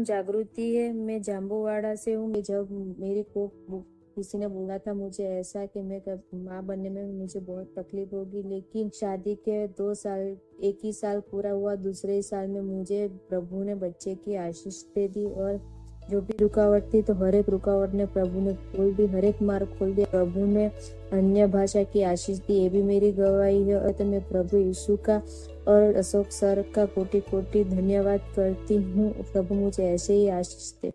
नाम जागृति है। मैं जाम्बूवाड़ा से हूँ। जब मेरे को किसी ने बोला था मुझे ऐसा कि मैं माँ बनने में मुझे बहुत तकलीफ़ होगी, लेकिन शादी के दो साल, एक ही साल पूरा हुआ। दूसरे ही साल में मुझे प्रभु ने बच्चे की आशीष दे दी और जो भी रुकावट थी तो हर एक रुकावट ने प्रभु ने खोल दी, हर एक मार्ग खोल दिया। प्रभु ने अन्य भाषा की आशीष दी। ये भी मेरी गवाही है। और तो मैं प्रभु यीशु का और अशोक सर का कोटि कोटि धन्यवाद करती हूँ। प्रभु मुझे ऐसे ही आशीष दे।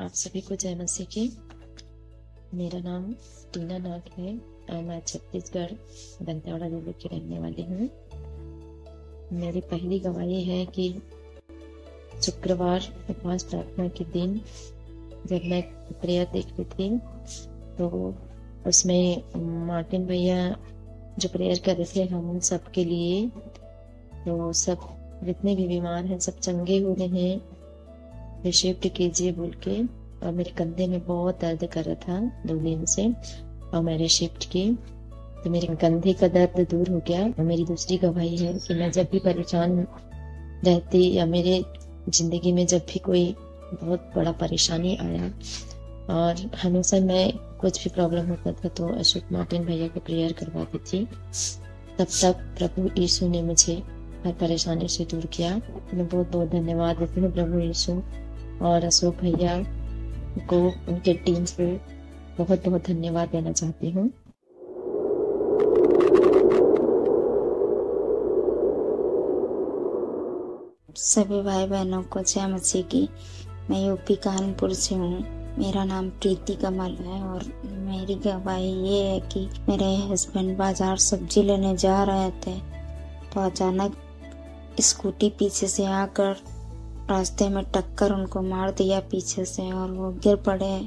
आप सभी को जय मसीह की। मेरा नाम टीना नाथ है और मैं छत्तीसगढ़, दंतेवाड़ा ज़िले की रहने वाली हूँ। मेरी पहली गवाही है कि शुक्रवार उपवास प्रार्थना के दिन जब मैं प्रेयर देख रही थी तो उसमें मार्टिन भैया जो प्रेयर कर रहे थे हम सब के लिए तो सब जितने भी बीमार हैं, सब चंगे हो गए हैं। शिफ्ट कीजिए बोल के, और मेरे कंधे में बहुत दर्द कर रहा था दो दिन से, और मैंने शिफ्ट की। तो मेरे कंधे का दर्द दूर हो गया, और मेरी दूसरी गवाही है कि मैं जब भी परेशान रहती या मेरे ज़िंदगी में जब भी कोई बहुत बड़ा परेशानी आया और हमेशा मैं कुछ भी प्रॉब्लम होता था तो अशोक मार्टिन भैया को प्रेयर करवाती थी। तब तक प्रभु यीशु ने मुझे हर परेशानी से दूर किया। मैं बहुत बहुत धन्यवाद देती हूँ प्रभु यीशु। और अशोक भैया को, उनके टीम से बहुत बहुत धन्यवाद देना चाहती हूँ। सभी भाई बहनों को जय मसीह की। मैं यूपी कानपुर से हूँ। मेरा नाम प्रीति कमल है और मेरी गवाही ये है कि मेरे हस्बैंड बाज़ार सब्ज़ी लेने जा रहे थे तो अचानक स्कूटी पीछे से आकर रास्ते में टक्कर उनको मार दिया पीछे से और वो गिर पड़े।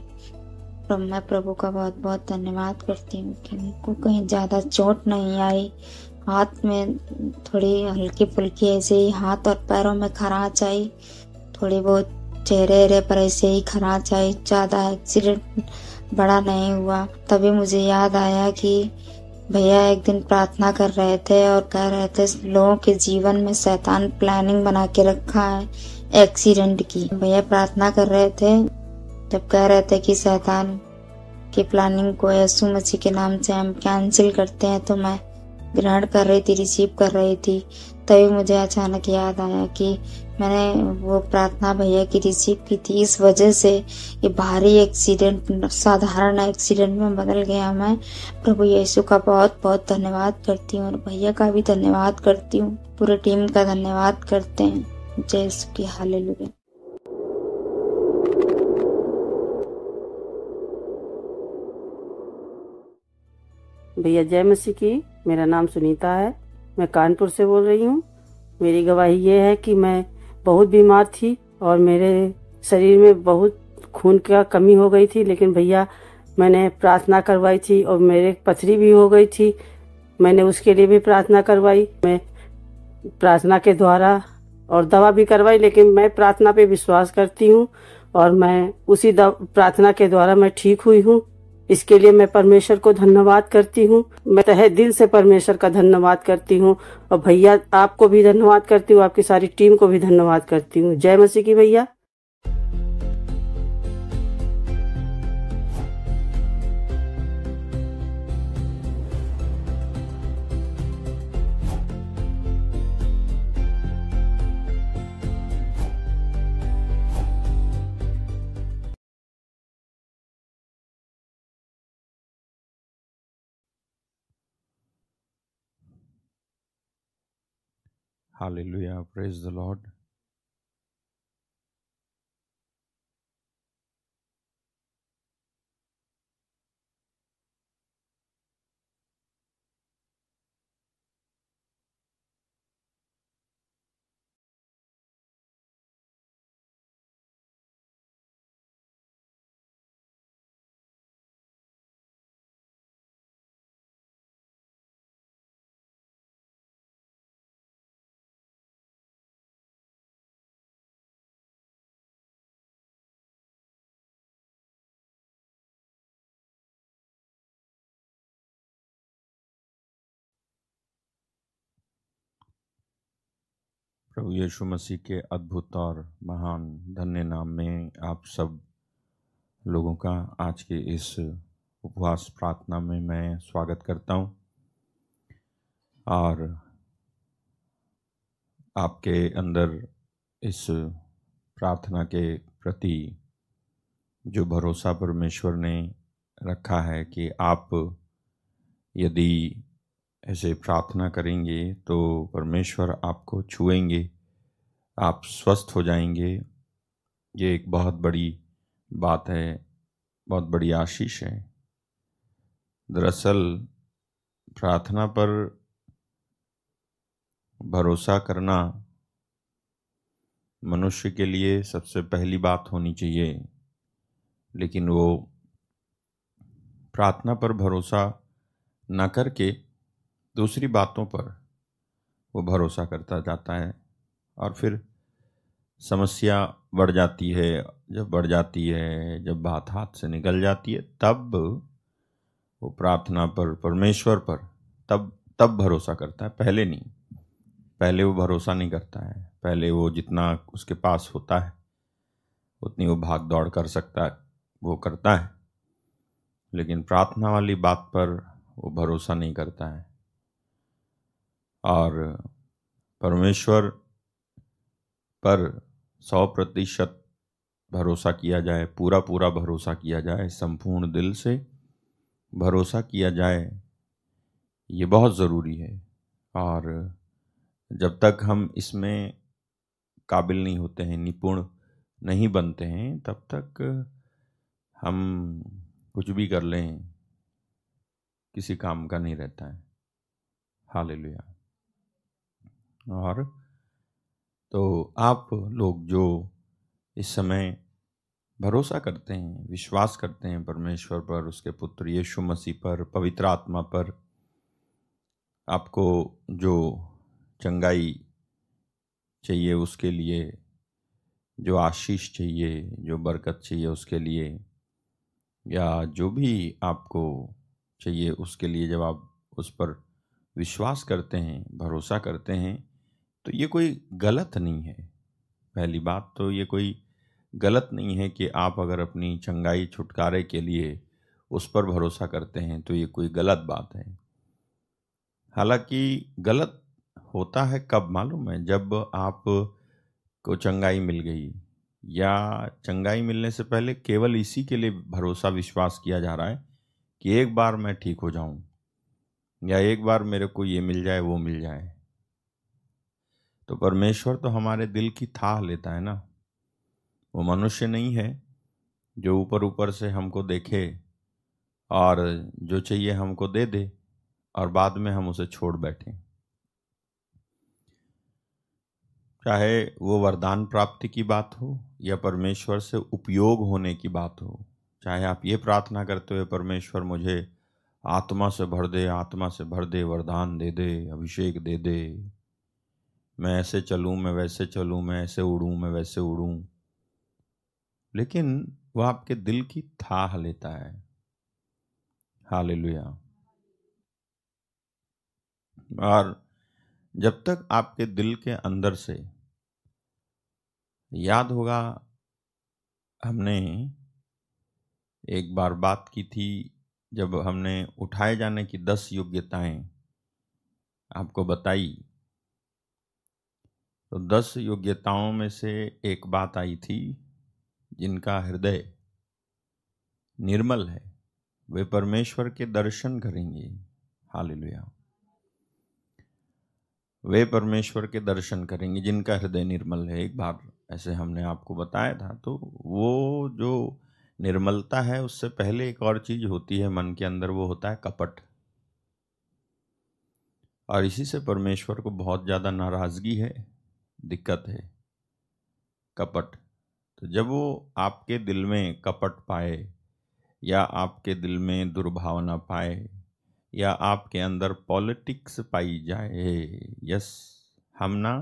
तो मैं प्रभु का बहुत बहुत धन्यवाद करती हूँ कि उनको कहीं ज़्यादा चोट नहीं आई। हाथ में थोड़ी हल्की फुल्की ऐसे ही हाथ और पैरों में खराच आई, थोड़ी बहुत चेहरे रे पर ऐसे ही खराच आई ज़्यादा एक्सीडेंट बड़ा नहीं हुआ। तभी मुझे याद आया कि भैया एक दिन प्रार्थना कर रहे थे और कह रहे थे, लोगों के जीवन में शैतान प्लानिंग बना के रखा है एक्सीडेंट की। भैया प्रार्थना कर रहे थे, जब कह रहे थे कि शैतान की प्लानिंग को यीशु मसीह के नाम से हम कैंसिल करते हैं तो मैं ग्रहण कर रही थी रिसीव कर रही थी। तभी मुझे अचानक याद आया कि मैंने वो प्रार्थना भैया की रिसीव की थी। इस वजह से ये भारी एक्सीडेंट साधारण एक्सीडेंट में बदल गया मैं। प्रभु यीशु का बहुत बहुत धन्यवाद करती हूँ और भैया का भी धन्यवाद करती हूँ। पूरे टीम का धन्यवाद करते हैं। जय यीशु की हालेलुया भैया जय मसीह की। मेरा नाम सुनीता है। मैं कानपुर से बोल रही हूँ। मेरी गवाही ये है कि मैं बहुत बीमार थी और मेरे शरीर में बहुत खून का कमी हो गई थी, लेकिन भैया मैंने प्रार्थना करवाई थी और मेरे पथरी भी हो गई थी। मैंने उसके लिए भी प्रार्थना करवाई। मैं प्रार्थना के द्वारा और दवा भी करवाई, लेकिन मैं प्रार्थना पे विश्वास करती हूँ और मैं उसी प्रार्थना के द्वारा मैं ठीक हुई हूँ। इसके लिए मैं परमेश्वर को धन्यवाद करती हूँ। मैं तहे दिल से परमेश्वर का धन्यवाद करती हूँ। और भैया, आपको भी धन्यवाद करती हूँ। आपकी सारी टीम को भी धन्यवाद करती हूँ। जय मसीह की भैया। Hallelujah. Praise the Lord. प्रभु यीशु मसीह के अद्भुत और महान धन्य नाम में आप सब लोगों का आज के इस उपवास प्रार्थना में मैं स्वागत करता हूँ। और आपके अंदर इस प्रार्थना के प्रति जो भरोसा परमेश्वर ने रखा है कि आप यदि ऐसे प्रार्थना करेंगे तो परमेश्वर आपको छुएँगे, आप स्वस्थ हो जाएँगे। ये एक बहुत बड़ी बात है, बहुत बड़ी आशीष है। दरअसल प्रार्थना पर भरोसा करना मनुष्य के लिए सबसे पहली बात होनी चाहिए, लेकिन वो प्रार्थना पर भरोसा न करके दूसरी बातों पर वो भरोसा करता जाता है और फिर समस्या बढ़ जाती है, जब बढ़ जाती है, जब बात हाथ से निकल जाती है, तब वो प्रार्थना पर, परमेश्वर पर, तब तब भरोसा करता है, पहले नहीं। पहले वो भरोसा नहीं करता है। पहले वो जितना उसके पास होता है, उतनी वो भाग दौड़ कर सकता है, वो करता है। लेकिन प्रार्थना वाली बात पर वो भरोसा नहीं करता है। और परमेश्वर पर सौ प्रतिशत भरोसा किया जाए, पूरा पूरा भरोसा किया जाए, संपूर्ण दिल से भरोसा किया जाए, ये बहुत ज़रूरी है। और जब तक हम इसमें काबिल नहीं होते हैं, निपुण नहीं बनते हैं, तब तक हम कुछ भी कर लें, किसी काम का नहीं रहता है। हाल और तो आप लोग जो इस समय भरोसा करते हैं, विश्वास करते हैं परमेश्वर पर, उसके पुत्र यीशु मसीह पर, पवित्र आत्मा पर, आपको जो चंगाई चाहिए उसके लिए, जो आशीष चाहिए, जो बरकत चाहिए उसके लिए, या जो भी आपको चाहिए उसके लिए जब आप उस पर विश्वास करते हैं, भरोसा करते हैं तो ये कोई गलत नहीं है। पहली बात तो ये कोई गलत नहीं है कि आप अगर अपनी चंगाई, छुटकारे के लिए उस पर भरोसा करते हैं तो ये कोई गलत बात है। हालाँकि गलत होता है कब मालूम है? जब आप को चंगाई मिल गई, या चंगाई मिलने से पहले केवल इसी के लिए भरोसा, विश्वास किया जा रहा है कि एक बार मैं ठीक हो जाऊँ, या एक बार मेरे को ये मिल जाए, वो मिल जाए। तो परमेश्वर तो हमारे दिल की थाह लेता है ना। वो मनुष्य नहीं है, जो ऊपर ऊपर से हमको देखे और जो चाहिए हमको दे दे और बाद में हम उसे छोड़ बैठे। चाहे वो वरदान प्राप्ति की बात हो या परमेश्वर से उपयोग होने की बात हो, चाहे आप ये प्रार्थना करते हुए परमेश्वर मुझे आत्मा से भर दे, आत्मा से भर दे, वरदान दे दे, अभिषेक दे दे मैं ऐसे चलूँ, मैं वैसे चलूँ, मैं ऐसे उड़ूं, मैं वैसे उड़ूं। लेकिन वह आपके दिल की थाह लेता है। हाल और जब तक आपके दिल के अंदर से याद होगा, हमने एक बार बात की थी, जब हमने उठाए जाने की दस योग्यताएँ आपको बताई। तो दस योग्यताओं में से एक बात आई थी, जिनका हृदय निर्मल है। वे परमेश्वर के दर्शन करेंगे। हालेलुया। वे परमेश्वर के दर्शन करेंगे, जिनका हृदय निर्मल है। एक बार ऐसे हमने आपको बताया था तो वो जो निर्मलता है, उससे पहले एक और चीज़ होती है मन के अंदर, वो होता है कपट। और इसी से परमेश्वर को बहुत ज़्यादा नाराज़गी है। दिक्कत है, कपट। तो जब वो आपके दिल में कपट पाए या आपके दिल में दुर्भावना पाए या आपके अंदर पॉलिटिक्स पाई जाए, यस, हम ना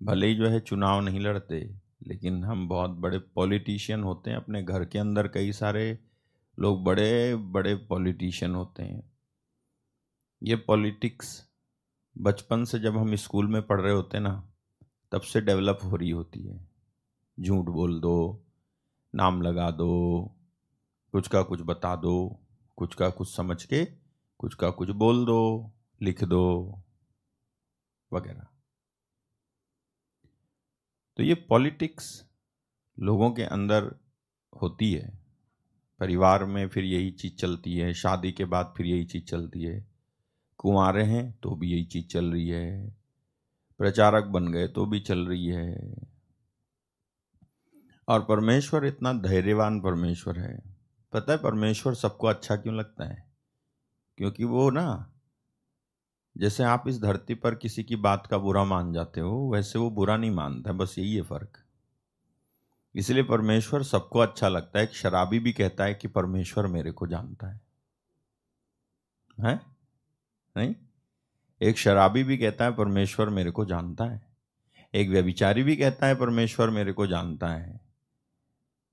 भले ही जो है चुनाव नहीं लड़ते, लेकिन हम बहुत बड़े पॉलिटिशियन होते हैं। अपने घर के अंदर कई सारे लोग बड़े बड़े पॉलिटिशियन होते हैं। ये पॉलिटिक्स बचपन से जब हम स्कूल में पढ़ रहे होते ना, तब से डेवलप हो रही होती है। झूठ बोल दो, नाम लगा दो, कुछ का कुछ बता दो, कुछ का कुछ समझ के, कुछ का कुछ बोल दो, लिख दो, वगैरह। तो ये पॉलिटिक्स लोगों के अंदर होती है। परिवार में फिर यही चीज़ चलती है, शादी के बाद फिर यही चीज़ चलती है। कुंवारे हैं तो भी यही चीज़ चल रही है। प्रचारक बन गए तो भी चल रही है। और परमेश्वर इतना धैर्यवान परमेश्वर है। पता है परमेश्वर सबको अच्छा क्यों लगता है? क्योंकि वो ना, जैसे आप इस धरती पर किसी की बात का बुरा मान जाते हो, वैसे वो बुरा नहीं मानता, बस यही है फ़र्क। इसलिए परमेश्वर सबको अच्छा लगता है, एक शराबी भी कहता है कि परमेश्वर मेरे को जानता है। है? नहीं? एक शराबी भी कहता है, परमेश्वर मेरे को जानता है. एक व्यभिचारी भी कहता है, परमेश्वर मेरे को जानता है.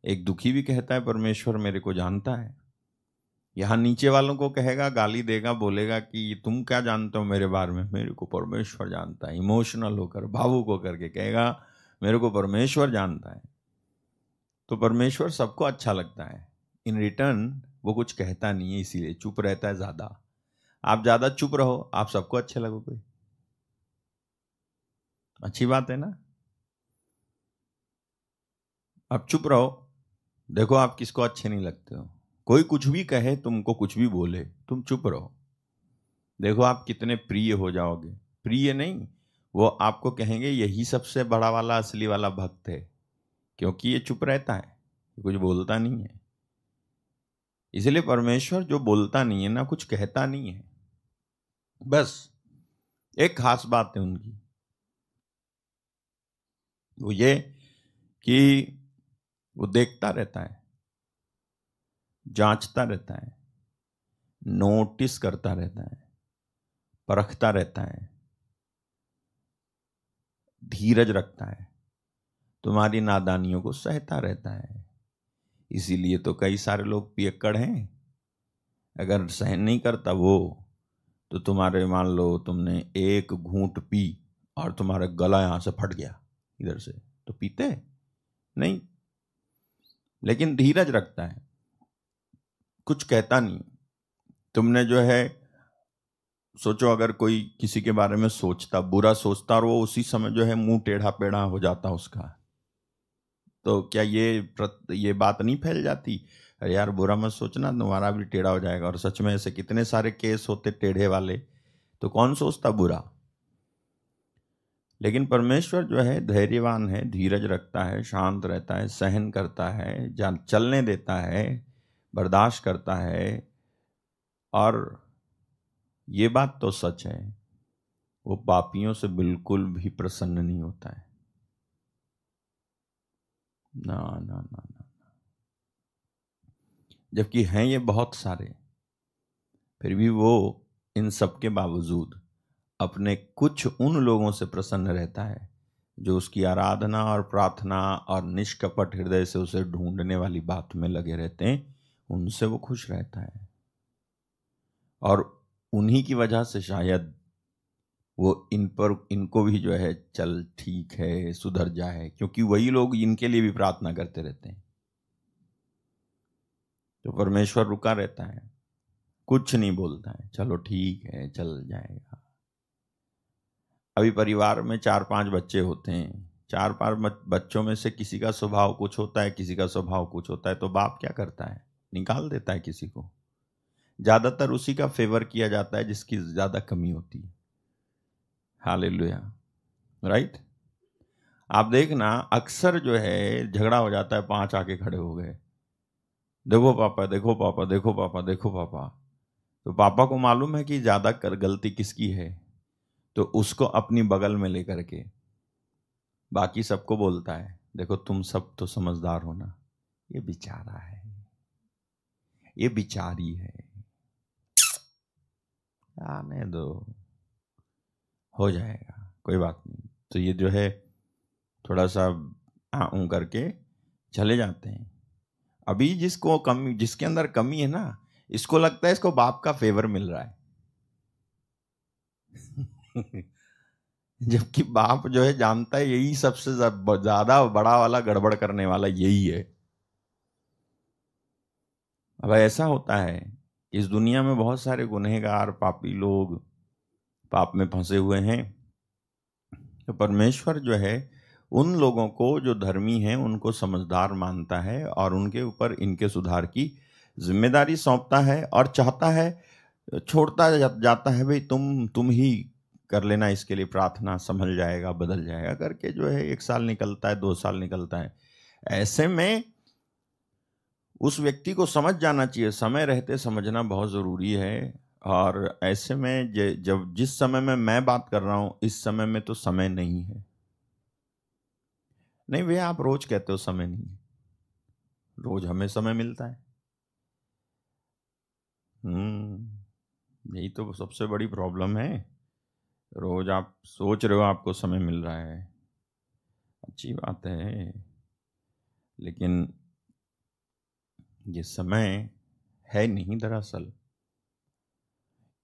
एक दुखी भी कहता है, परमेश्वर मेरे को जानता है. यहाँ नीचे वालों को कहेगा, गाली देगा, बोलेगा कि, तुम क्या जानते हो मेरे बारे में? मेरे को परमेश्वर जानता है। इमोशनल होकर, भावुक होकर के कहेगा, मेरे को परमेश्वर जानता है। तो परमेश्वर सबको अच्छा लगता है। इन रिटर्न वो कुछ कहता नहीं है, इसीलिए चुप रहता है ज़्यादा। आप ज़्यादा चुप रहो, आप सबको अच्छे लगोगे अच्छी बात है ना? अब चुप रहो। देखो आप किसको अच्छे नहीं लगते हो। कोई कुछ भी कहे, तुमको कुछ भी बोले, तुम चुप रहो। देखो आप कितने प्रिय हो जाओगे। प्रिय नहीं, वो आपको कहेंगे, यही सबसे बड़ा वाला, असली वाला भक्त है। क्योंकि ये चुप रहता है कुछ बोलता नहीं है। इसलिए परमेश्वर जो बोलता नहीं है ना, कुछ कहता नहीं है। बस, एक खास बात है उनकी। वो ये कि वो देखता रहता है, जांचता रहता है, नोटिस करता रहता है, परखता रहता है, धीरज रखता है, तुम्हारी नादानियों को सहता रहता है। इसीलिए तो कई सारे लोग पियक्कड़ हैं। अगर सहन नहीं करता वो तो तुम्हारे मान लो तुमने एक घूंट पी और तुम्हारा गला यहाँ से फट गया इधर से तो पीते नहीं। लेकिन धीरज रखता है। कुछ कहता नहीं। तुमने जो है सोचो अगर कोई किसी के बारे में सोचता बुरा सोचता और वो उसी समय जो है मुँह टेढ़ा पेढ़ा हो जाता उसका तो क्या ये प्रत, ये बात नहीं फैल जाती? अरे यार, बुरा मत सोचना, तुम्हारा भी टेढ़ा हो जाएगा। और सच में ऐसे कितने सारे केस होते टेढ़े वाले तो कौन सोचता बुरा? लेकिन परमेश्वर जो है, धैर्यवान है, धीरज रखता है, शांत रहता है, सहन करता है, जान, चलने देता है, बर्दाश्त करता है। और ये बात तो सच है, वो पापियों से बिल्कुल भी प्रसन्न नहीं होता है। ना ना ना ना। जबकि हैं ये बहुत सारे। फिर भी वो इन सब के बावजूद अपने कुछ उन लोगों से प्रसन्न रहता है, जो उसकी आराधना और प्रार्थना और निष्कपट हृदय से उसे ढूँढने वाली बात में लगे रहते हैं, उनसे वो खुश रहता है। और उन्हीं की वजह से शायद वो इन पर, इनको भी जो है चल ठीक है, सुधर जाए क्योंकि वही लोग इनके लिए भी प्रार्थना करते रहते हैं। तो परमेश्वर रुका रहता है। कुछ नहीं बोलता है, चलो ठीक है, चल जाएगा। अभी परिवार में चार पाँच बच्चे होते हैं। चार पाँच बच्चों में से किसी का स्वभाव कुछ होता है, किसी का स्वभाव कुछ होता है तो बाप क्या करता है? निकाल देता है किसी को। ज़्यादातर उसी का फेवर किया जाता है, जिसकी ज़्यादा कमी होती है। All right? आप देखना, अक्सर जो है, झगड़ा हो जाता है, पाँच आके खड़े हो गए। देखो पापा देखो पापा देखो पापा देखो पापा। तो पापा को मालूम है कि ज़्यादा कर, गलती किसकी है? तो उसको अपनी बगल में लेकर के। बाकी सबको बोलता है, देखो, तुम सब तो समझदार हो ना। ये बेचारा है। ये बिचारी है। आने दो। हो जाएगा, कोई बात नहीं। तो ये जो है, थोड़ा सा आऊँ करके चले जाते हैं। अभी जिसको कमी, जिसके अंदर कमी है ना, इसको लगता है इसको बाप का फेवर मिल रहा है। जबकि बाप जो है जानता है यही सबसे ज़्यादा बड़ा वाला गड़बड़ करने वाला यही है। अब ऐसा होता है इस दुनिया में बहुत सारे गुनहगार, पापी लोग पाप में फंसे हुए हैं। तो परमेश्वर जो है उन लोगों को जो धर्मी हैं, उनको समझदार मानता है और उनके ऊपर इनके सुधार की ज़िम्मेदारी सौंपता है और चाहता है, छोड़ता जाता है, भाई, तुम तुम ही कर लेना, इसके लिए प्रार्थना संभल जाएगा, बदल जाएगा। करके जो है, एक साल निकलता है, दो साल निकलता है। ऐसे में उस व्यक्ति को समझ जाना चाहिए। समय रहते समझना बहुत ज़रूरी है और ऐसे में जब, जिस समय में मैं बात कर रहा हूँ, इस समय में तो समय नहीं है। नहीं भैया, आप रोज कहते हो समय नहीं है। रोज हमें समय मिलता है। हम्म यही तो सबसे बड़ी प्रॉब्लम है। रोज आप सोच रहे हो आपको समय मिल रहा है। अच्छी बात है। लेकिन ये समय है नहीं दरअसल।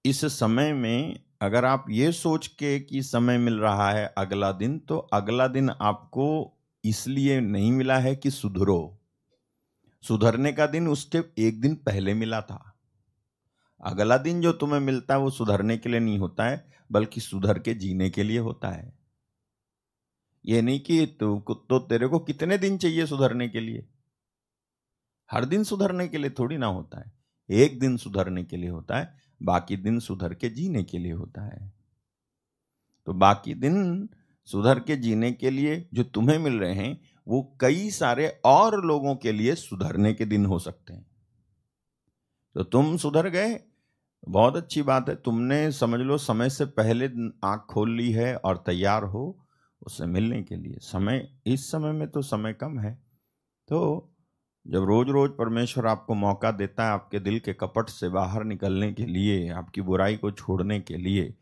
इस समय में अगर आप ये सोच के कि समय मिल रहा है अगला दिन तो अगला दिन आपको इसलिए नहीं मिला है कि सुधरो। सुधरने का दिन उसके एक दिन पहले मिला था। अगला दिन जो तुम्हें मिलता है वो सुधरने के लिए नहीं होता है बल्कि सुधर के जीने के लिए होता है। ये नहीं कि तो, तो तेरे को कितने दिन चाहिए सुधरने के लिए? हर दिन सुधरने के लिए थोड़ी ना होता है। एक दिन सुधरने के लिए होता है बाकी दिन सुधर के जीने के लिए होता है। तो बाकी दिन सुधर के जीने के लिए जो तुम्हें मिल रहे हैं, वो कई सारे और लोगों के लिए सुधरने के दिन हो सकते हैं। तो तुम सुधर गए। बहुत अच्छी बात है। तुमने, समझ लो, समय से पहले आँख खोल ली है और तैयार हो उससे मिलने के लिए। समय, इस समय में तो समय कम है। तो जब रोज रोज परमेश्वर आपको मौका देता है आपके दिल के कपट से बाहर निकलने के लिए, आपकी बुराई को छोड़ने के लिए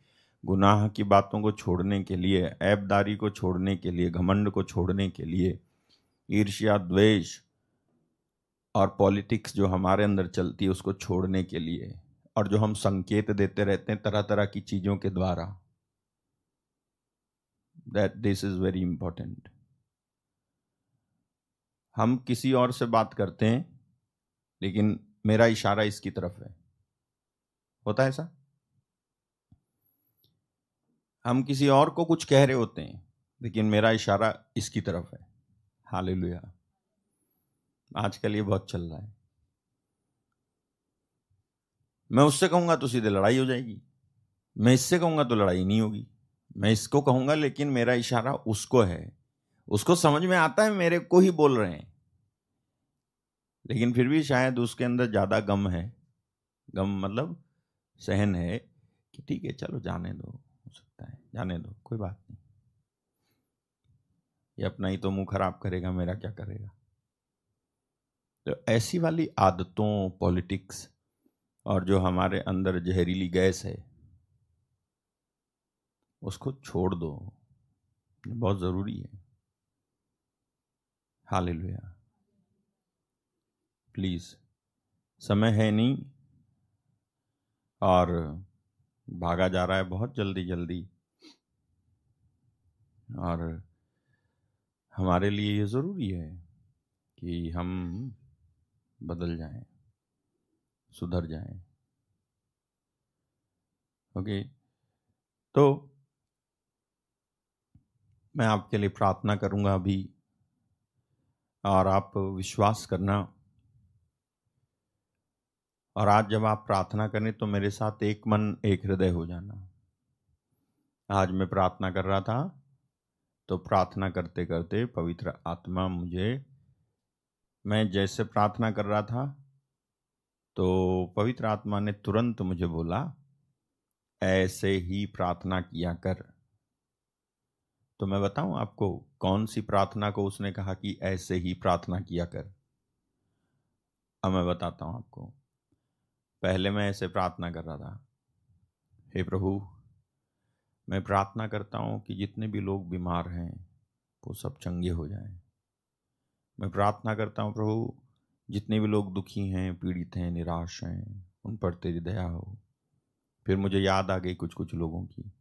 गुनाह की बातों को छोड़ने के लिए, ऐबदारी को छोड़ने के लिए, घमंड को छोड़ने के लिए, ईर्ष्या, द्वेष और पॉलिटिक्स जो हमारे अंदर चलती है उसको छोड़ने के लिए और जो हम संकेत देते रहते हैं तरह तरह की चीज़ों के द्वारा। That this is very important हम किसी और से बात करते हैं, लेकिन मेरा इशारा इसकी तरफ़ है। होता है ऐसा? हम किसी और को कुछ कह रहे होते हैं, लेकिन मेरा इशारा इसकी तरफ़ है। हाल आजकल ये बहुत चल रहा है। मैं उससे कहूँगा तो सीधे लड़ाई हो जाएगी। मैं इससे कहूँगा तो लड़ाई नहीं होगी। मैं इसको कहूँगा, लेकिन मेरा इशारा उसको है। उसको समझ में आता है, मेरे को ही बोल रहे हैं। लेकिन फिर भी शायद उसके अंदर ज़्यादा गम है। गम मतलब सहन है कि ठीक है, चलो जाने दो। जाने दो, कोई बात नहीं। ये अपना ही तो मुँह खराब करेगा, मेरा क्या करेगा? तो ऐसी वाली आदतों, पॉलिटिक्स और जो हमारे अंदर जहरीली गैस है, उसको छोड़ दो। बहुत ज़रूरी है। हाल प्लीज़, समय है नहीं और भागा जा रहा है बहुत जल्दी जल्दी और हमारे लिए ये ज़रूरी है कि हम बदल जाएँ, सुधर जाएँ। ओके? तो मैं आपके लिए प्रार्थना करूँगा अभी, और आप विश्वास करना। और आज जब आप प्रार्थना करें तो मेरे साथ एक मन, एक हृदय हो जाना। आज मैं प्रार्थना कर रहा था तो प्रार्थना करते करते पवित्र आत्मा मुझे, मैं जैसे प्रार्थना कर रहा था तो पवित्र आत्मा ने तुरंत मुझे बोला, ऐसे ही प्रार्थना किया कर। तो मैं बताऊँ आपको, कौन सी प्रार्थना को उसने कहा कि ऐसे ही प्रार्थना किया कर? अब मैं बताता हूँ आपको। पहले मैं ऐसे प्रार्थना कर रहा था, हे प्रभु मैं प्रार्थना करता हूँ कि जितने भी लोग बीमार हैं, वो सब चंगे हो जाएँ। मैं प्रार्थना करता हूँ प्रभु, जितने भी लोग दुखी हैं, पीड़ित हैं, निराश हैं, उन पर तेरी दया हो। फिर मुझे याद आ गई कुछ कुछ लोगों की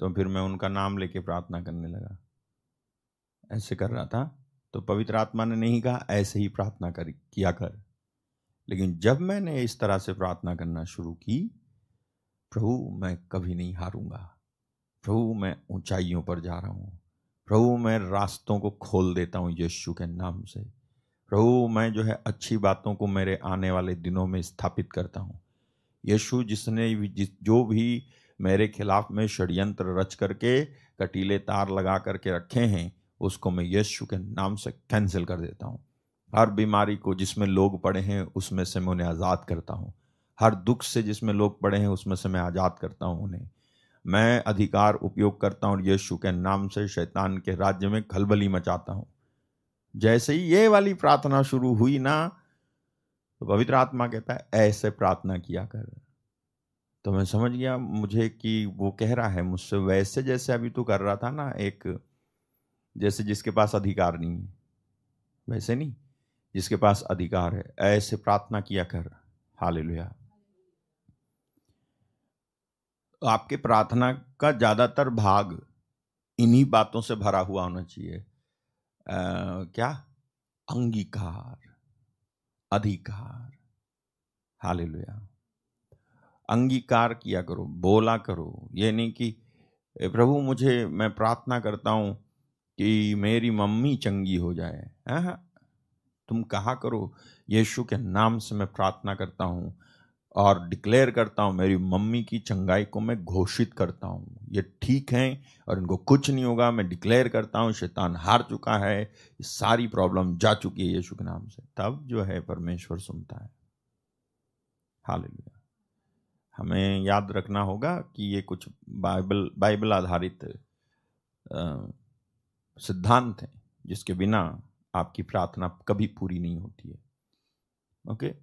तो फिर मैं उनका नाम लेके प्रार्थना करने लगा। ऐसे कर रहा था तो पवित्र आत्मा ने नहीं कहा, ऐसे ही प्रार्थना कर, किया कर। लेकिन जब मैंने इस तरह से प्रार्थना करना शुरू की, प्रभु, मैं कभी नहीं हारूँगा। प्रभु, मैं ऊंचाइयों पर जा रहा हूँ। प्रभु, मैं रास्तों को खोल देता हूँ यीशु के नाम से। प्रभु, मैं जो है अच्छी बातों को मेरे आने वाले दिनों में स्थापित करता हूँ। यीशु, जिसने जिस, जो भी मेरे खिलाफ में षड्यंत्र रच करके, कटीले तार लगा करके रखे हैं, उसको मैं यीशु के नाम से कैंसिल कर देता हूँ। हर बीमारी को जिसमें लोग पड़े हैं, उसमें से मैं उन्हें आज़ाद करता हूँ। हर दुख से जिसमें लोग पड़े हैं, उसमें से मैं आज़ाद करता हूँ उन्हें। मैं अधिकार उपयोग करता हूँ यीशु के नाम से शैतान के राज्य में खलबली मचाता हूँ। जैसे ही ये वाली प्रार्थना शुरू हुई ना तो पवित्र आत्मा कहता है, ऐसे प्रार्थना किया कर। तो मैं समझ गया मुझे कि वो कह रहा है, मुझसे वैसे जैसे अभी तू कर रहा था ना, एक जैसे जिसके पास अधिकार नहीं है, वैसे नहीं, जिसके पास अधिकार है, ऐसे प्रार्थना किया कर। हाल आपके प्रार्थना का ज़्यादातर भाग इन्हीं बातों से भरा हुआ होना चाहिए। क्या? अंगीकार अधिकार। हाल अंगीकार किया करो बोला करो। ये नहीं कि प्रभु मुझे मैं प्रार्थना करता हूँ कि मेरी मम्मी चंगी हो जाए। हाँ, हाँ। तुम कहा करो यीशु के नाम से मैं प्रार्थना करता हूँ और डिक्लेयर करता हूँ, मेरी मम्मी की चंगाई को मैं घोषित करता हूँ। ये ठीक है और इनको कुछ नहीं होगा, मैं डिक्लेयर करता हूँ, शैतान हार चुका है सारी प्रॉब्लम जा चुकी है यीशु के नाम से। तब जो है परमेश्वर सुनता है। हाल हमें याद रखना होगा कि ये कुछ बाइबल बाइबल आधारित सिद्धांत हैं, जिसके बिना आपकी प्रार्थना कभी पूरी नहीं होती है। ओके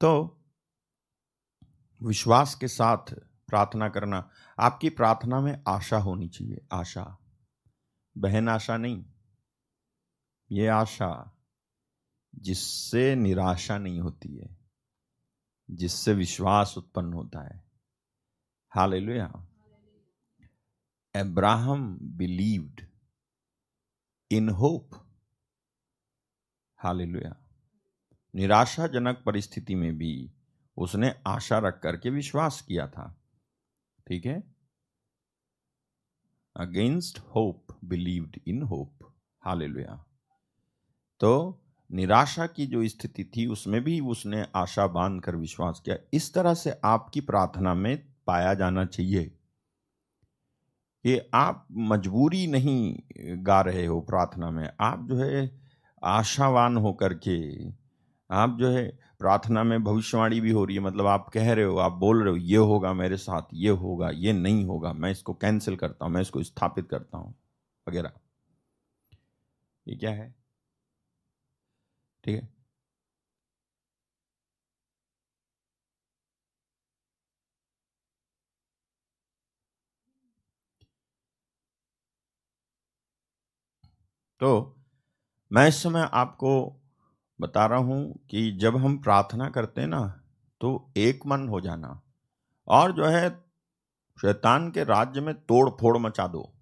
तो विश्वास के साथ प्रार्थना करना, आपकी प्रार्थना में आशा होनी चाहिए, आशा। बहन आशा नहीं, ये आशा जिससे निराशा नहीं होती है, जिससे विश्वास उत्पन्न होता है। हाल Abraham believed in hope. Hallelujah. निराशाजनक परिस्थिति में भी उसने आशा रख करके विश्वास किया था। ठीक है? Against hope believed in hope hallelujah तो निराशा की जो स्थिति थी, उसमें भी उसने आशा बाँध कर विश्वास किया। इस तरह से आपकी प्रार्थना में पाया जाना चाहिए कि आप मजबूरी नहीं गा रहे हो प्रार्थना में। आप जो है आशावान होकर करके आप जो है प्रार्थना में भविष्यवाणी भी हो रही है मतलब आप कह रहे हो, आप बोल रहे हो, ये होगा मेरे साथ, ये होगा, ये नहीं होगा, मैं इसको कैंसिल करता हूँ, मैं इसको स्थापित करता हूँ, वगैरह। ये क्या है? ठीक है। तो मैं इस समय आपको बता रहा हूँ कि जब हम प्रार्थना करते ना तो एक मन हो जाना। और जो है, शैतान के राज्य में तोड़ फोड़ मचा दो।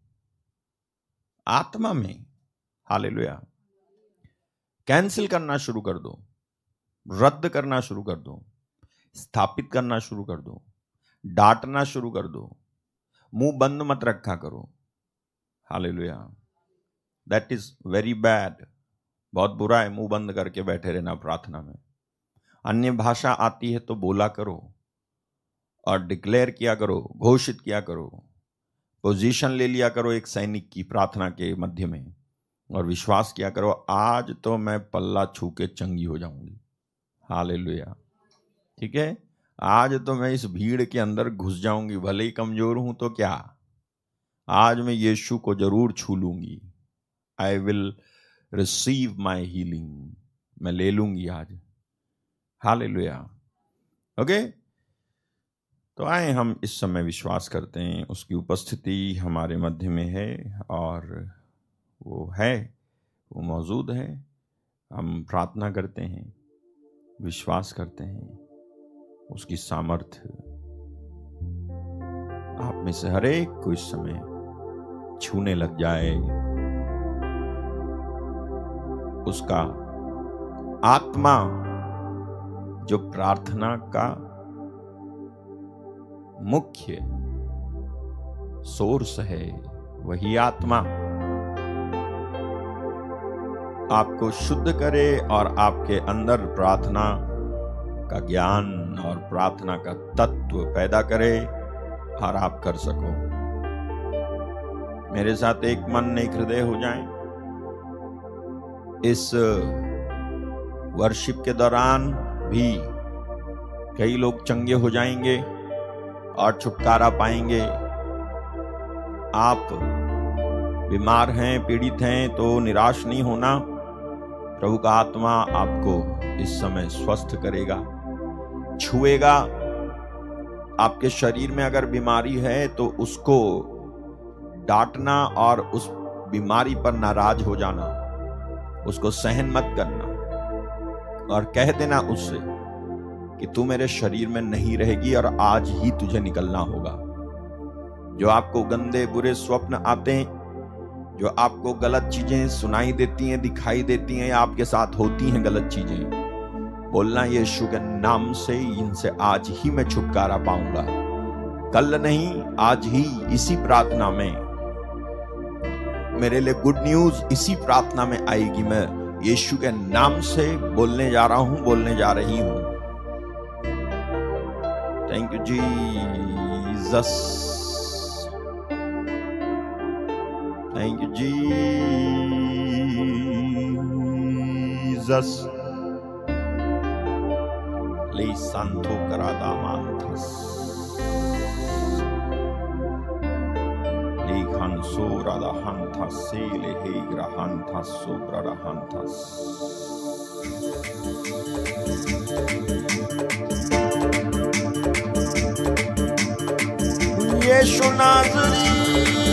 आत्मा में हाले कैंसिल करना शुरू कर दो, रद्द करना शुरू कर दो, स्थापित करना शुरू कर दो, डांटना शुरू कर दो, मुँह बंद मत रखा करो। हाले दैट इज़ वेरी बैड बहुत बुरा है, मुँह बंद करके बैठे रहना प्रार्थना में। अन्य भाषा आती है तो बोला करो और डिक्लेयर किया करो, घोषित किया करो। पोजीशन ले लिया करो एक सैनिक की प्रार्थना के मध्य में और विश्वास किया करो, आज तो मैं पल्ला छू के चंगी हो जाऊँगी। हाल ठीक है? आज तो मैं इस भीड़ के अंदर घुस जाऊँगी, भले ही कमज़ोर हूँ तो क्या? आज मैं यीशु को ज़रूर छू लूँगी। I will receive my healing मैं ले लूँगी आज। हाल ओके तो आए हम इस समय विश्वास करते हैं, उसकी उपस्थिति हमारे मध्य में है और वो है, वो मौजूद है। हम प्रार्थना करते हैं, विश्वास करते हैं, उसकी सामर्थ्य। आप में से हरेक को इस समय छूने लग जाए। उसका आत्मा जो प्रार्थना का मुख्य सोर्स है, वही आत्मा। आपको शुद्ध करे और आपके अंदर प्रार्थना का ज्ञान और प्रार्थना का तत्व पैदा करे, और आप कर सको। मेरे साथ एक मन एक हृदय हो जाए। इस वर्शिप के दौरान भी कई लोग चंगे हो जाएँगे और छुटकारा पाएँगे। आप बीमार हैं, पीड़ित हैं तो निराश नहीं होना। प्रभु का आत्मा आपको इस समय स्वस्थ करेगा, छुएगा। आपके शरीर में अगर बीमारी है तो उसको डांटना और उस बीमारी पर नाराज़ हो जाना। उसको सहन मत करना और कह देना उससे कि तू मेरे शरीर में नहीं रहेगी और आज ही तुझे निकलना होगा। जो आपको गंदे बुरे स्वप्न आते हैं, जो आपको गलत चीज़ें सुनाई देती हैं, दिखाई देती हैं या आपके साथ होती हैं गलत चीज़ें, बोलना यीशु के नाम से इनसे आज ही मैं छुटकारा पाऊँगा। कल नहीं, आज ही इसी प्रार्थना में मेरे लिए गुड न्यूज़ इसी प्रार्थना में आएगी मैं। यीशु के नाम से बोलने जा रहा हूँ, बोलने जा रही हूँ। Thank you Jesus thank you Jesus Li santo gradamantas. Li Likhansura Dahantas, Silihigra Hantas, Subra Hantas. Yeshua Nazarene.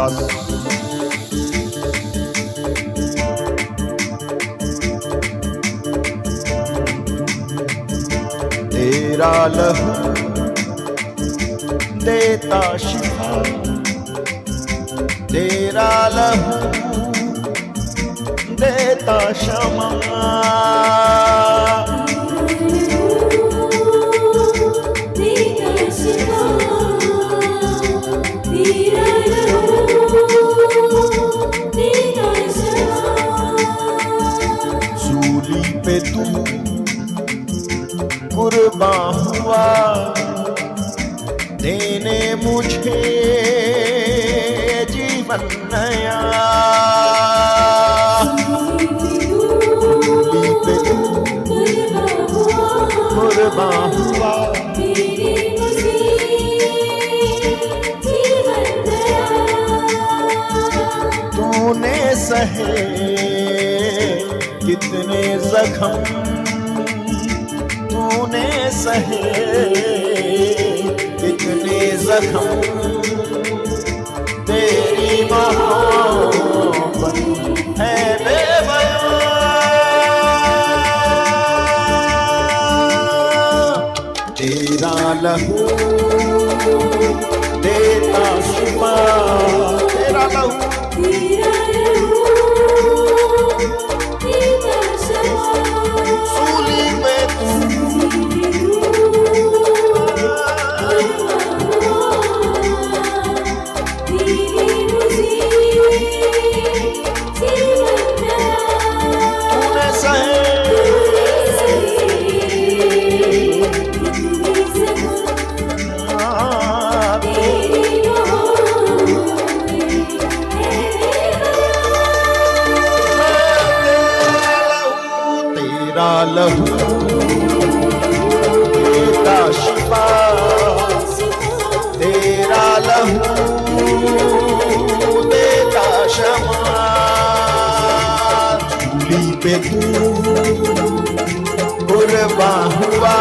Pradas तेरा लहू देता शिफा तेरा लहू देता क्षमा। सूली पे तू कुर्बा हुआ। देने मुझे जीवन नया। पे तू कुर्बा तूने सहे कितने जख्म तूने सहे। कितने जख्म तेरी मोहब्बत है तेरा लहू देता तेरा लहू। पे धूम बाहुआ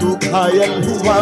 tuh khayal hua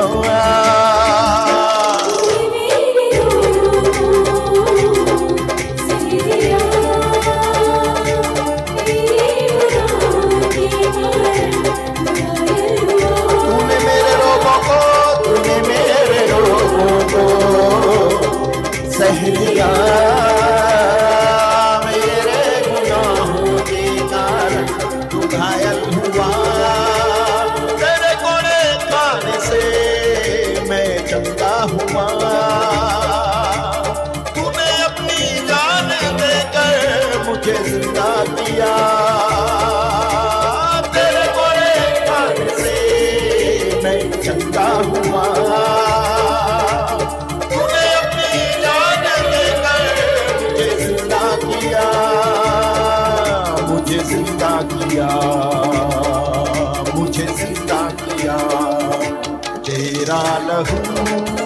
Yahoo.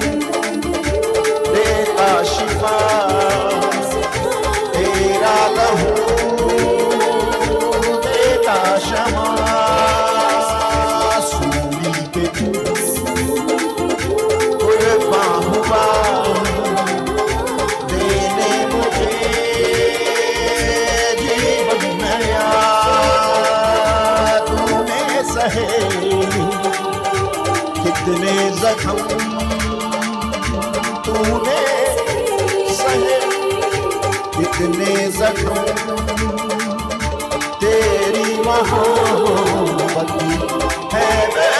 तूने सहे। इतने जख्म तेरी महाबती है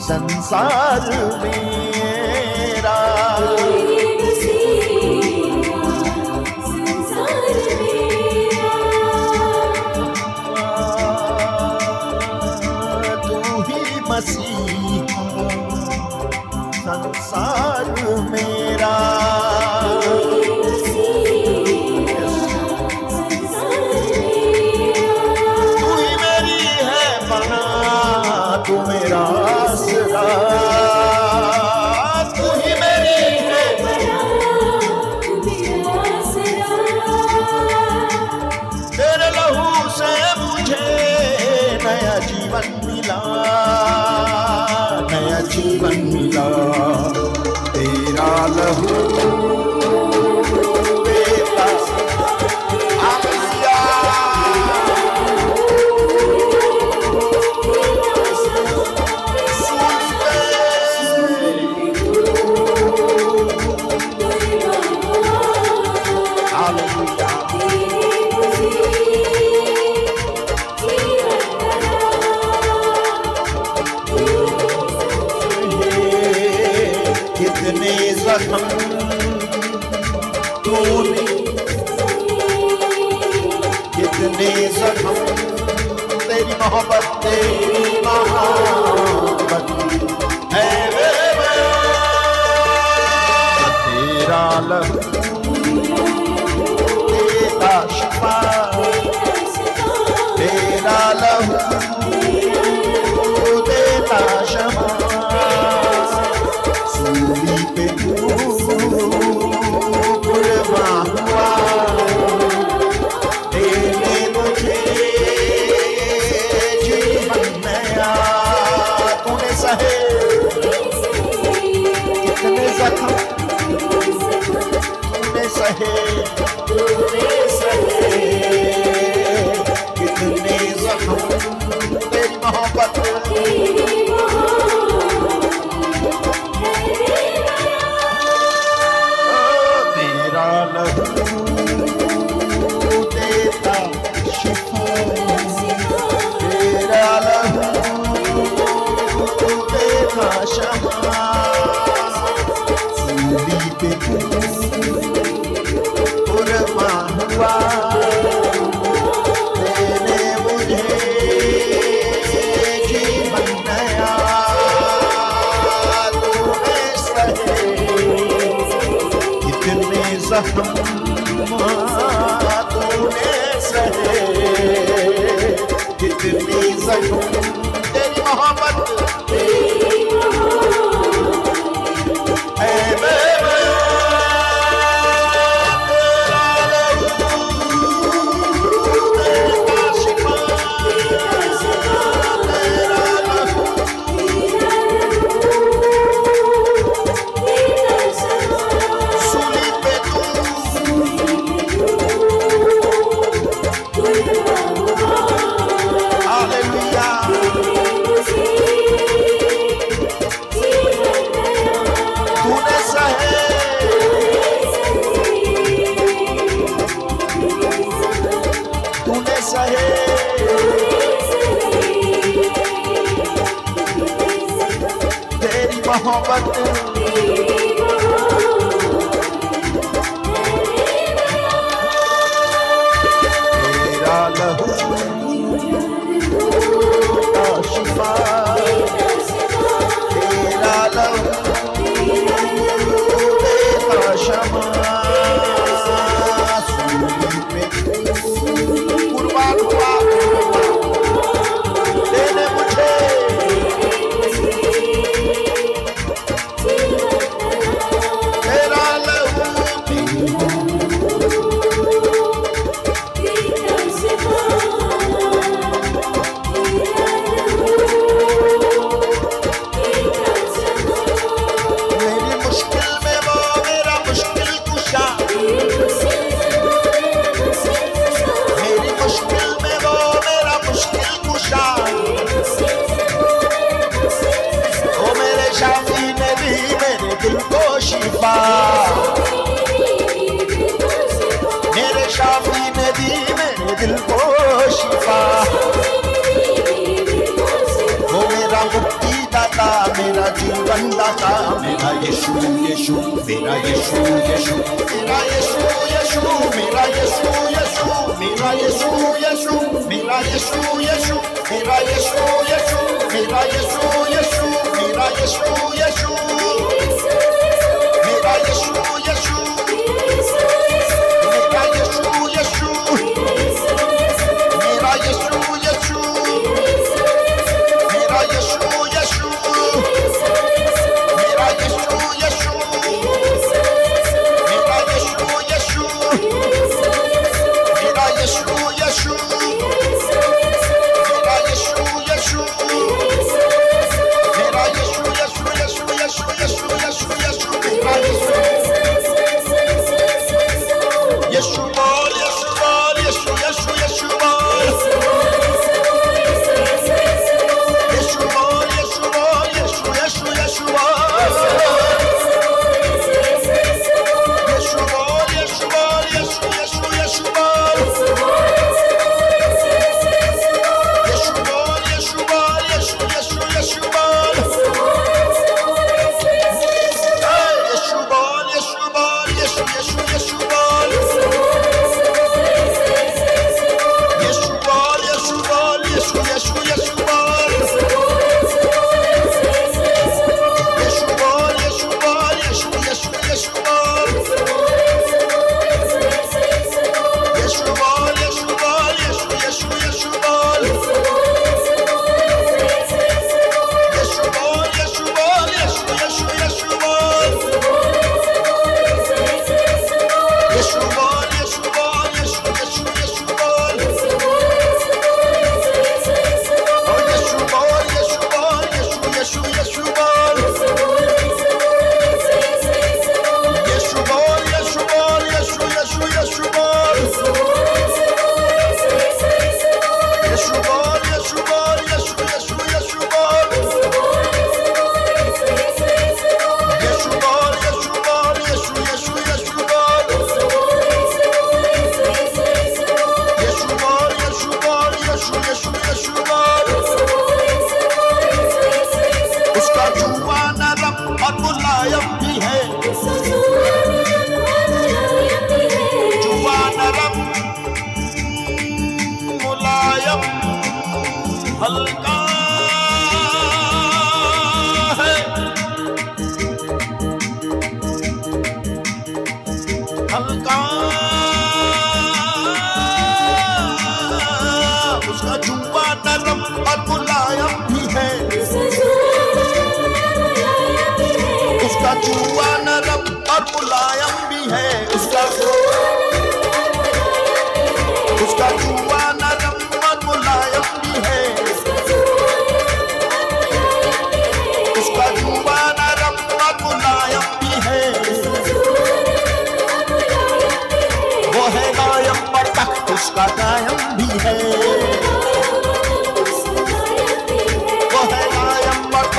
संसार मेरा। roupa tem.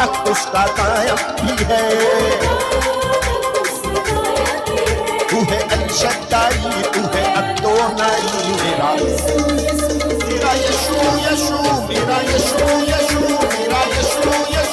तक पुस्तकाया भी है तू है अलशदाई तू है अतोनाई मेरा मेरा यशु यशु मेरा यशु यशु मेरा Yeshu Yeshu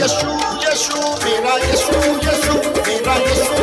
Yeshua, Yeshua, Mira Yesu, Yeshua, Mira Yesu.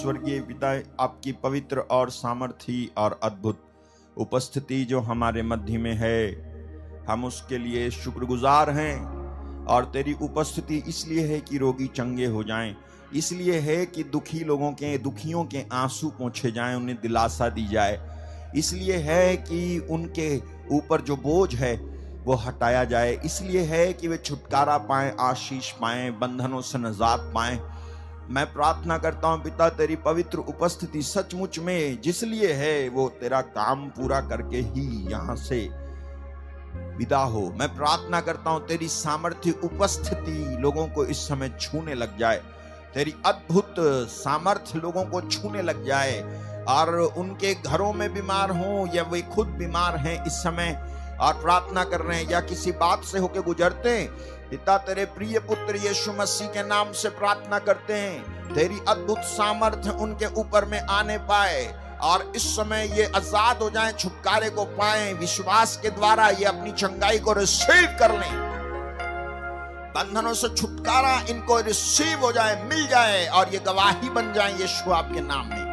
स्वर्गीय पिता आपकी पवित्र और सामर्थी और अद्भुत उपस्थिति जो हमारे मध्य में है। हम उसके लिए शुक्रगुजार हैं और तेरी उपस्थिति इसलिए है कि रोगी चंगे हो जाएँ। इसलिए है कि दुखी लोगों के, दुखियों के आँसू पोंछे जाएँ, उन्हें दिलासा दी जाए। इसलिए है कि उनके ऊपर जो बोझ है, वो हटाया जाए। इसलिए है कि वे छुटकारा पाएँ, आशीष पाएँ, बंधनों से नजात पाएँ। मैं प्रार्थना करता हूँ, पिता, तेरी पवित्र उपस्थिति सचमुच में जिसलिए है, वो तेरा काम पूरा करके ही यहाँ से विदा हो। मैं प्रार्थना करता हूँ, तेरी सामर्थ्य उपस्थिति लोगों को इस समय छूने लग जाए। तेरी अद्भुत सामर्थ्य लोगों को छूने लग जाए। और उनके घरों में बीमार हो या वे खुद बीमार हैं इस समय, और प्रार्थना कर रहे हैं, या किसी बात से होके गुजरते हैं पिता तेरे प्रिय पुत्र यीशु मसीह के नाम से प्रार्थना करते हैं। तेरी अद्भुत सामर्थ्य उनके ऊपर में आने पाए और इस समय ये आज़ाद हो जाएँ, छुटकारे को पाएँ, विश्वास के द्वारा ये अपनी चंगाई को रिसीव कर लें। बंधनों से छुटकारा इनको रिसीव हो जाए, मिल जाए और ये गवाही बन जाए यीशु आपके नाम में।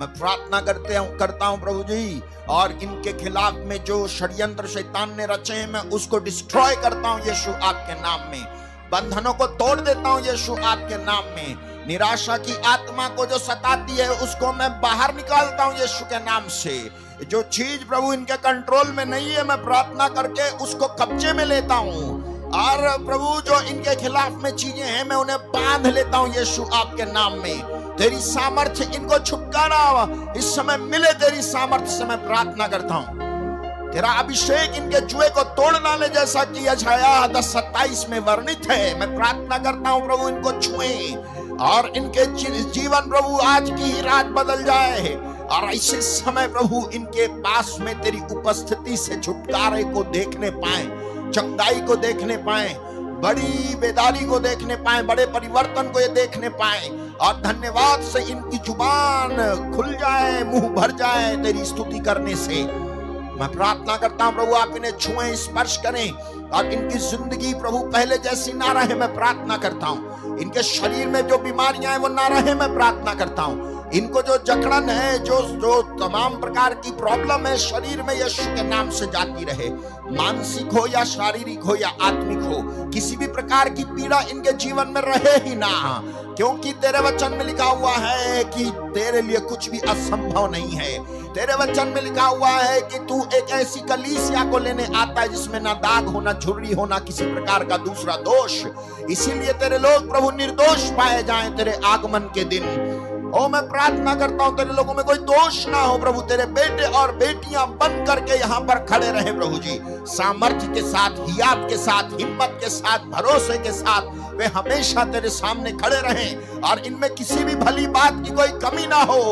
मैं प्रार्थना करते हूँ, करता हूँ प्रभु जी, और इनके खिलाफ में जो षड्यंत्र शैतान ने रचे हैं, मैं उसको डिस्ट्रॉय करता हूँ यीशु आपके नाम में। बंधनों को तोड़ देता हूँ यीशु आपके नाम में। निराशा की आत्मा को जो सताती है, उसको मैं बाहर निकालता हूँ यीशु के नाम से। जो चीज़ प्रभु इनके कंट्रोल में नहीं है, मैं प्रार्थना करके उसको कब्जे में लेता हूँ। और प्रभु, जो इनके खिलाफ में चीज़ें हैं, मैं उन्हें बाँध लेता हूँ यीशु आपके नाम में। तेरी सामर्थ्य इनको छुटकारा इस समय मिले तेरी सामर्थ्य से मैं प्रार्थना करता हूँ। तेरा अभिषेक इनके जुए को तोड़ डाले जैसा कि अछाया दस सत्ताईस में वर्णित है। मैं प्रार्थना करता हूँ, प्रभु, इनको छुए। और इनके जीवन प्रभु, आज की ही रात बदल जाए। और ऐसे समय प्रभु, इनके पास में तेरी उपस्थिति से छुटकारे को देखने पाए, चंगाई को देखने पाए। बड़ी बेदारी को देखने पाए, बड़े परिवर्तन को ये देखने पाए। और धन्यवाद से इनकी ज़ुबान खुल जाए, मुँह भर जाए तेरी स्तुति करने से। मैं प्रार्थना करता हूँ, प्रभु, आप इन्हें छुए, स्पर्श करें। और इनकी ज़िंदगी प्रभु, पहले जैसी ना रहे, मैं प्रार्थना करता हूँ। इनके शरीर में जो बीमारियाँ हैं, वो ना रहे, मैं प्रार्थना करता हूँ। इनको जो जकड़न है, जो जो तमाम प्रकार की प्रॉब्लम है, शरीर में यीशु के नाम से जाती रहे। मानसिक हो या शारीरिक हो या आत्मिक हो, किसी भी प्रकार की पीड़ा इनके जीवन में रहे ही ना। क्योंकि तेरे वचन में लिखा हुआ है कि तेरे लिए कुछ भी असंभव नहीं है। तेरे वचन में लिखा हुआ है कि तू एक ऐसी कलीसिया को लेने आता है जिसमें ना दाग होना, झुर्री हो ना किसी प्रकार का दूसरा दोष। इसीलिए तेरे लोग प्रभु निर्दोष पाए जाएँ तेरे आगमन के दिन। ओ, मैं प्रार्थना करता हूँ, तेरे लोगों में कोई दोष ना हो प्रभु, तेरे बेटे और बेटियाँ बन करके यहाँ पर खड़े रहे प्रभु जी। सामर्थ्य के साथ, हियात के साथ, हिम्मत के साथ, भरोसे के साथ वे हमेशा तेरे सामने खड़े रहें और इनमें किसी भी भली बात की कोई कमी ना हो।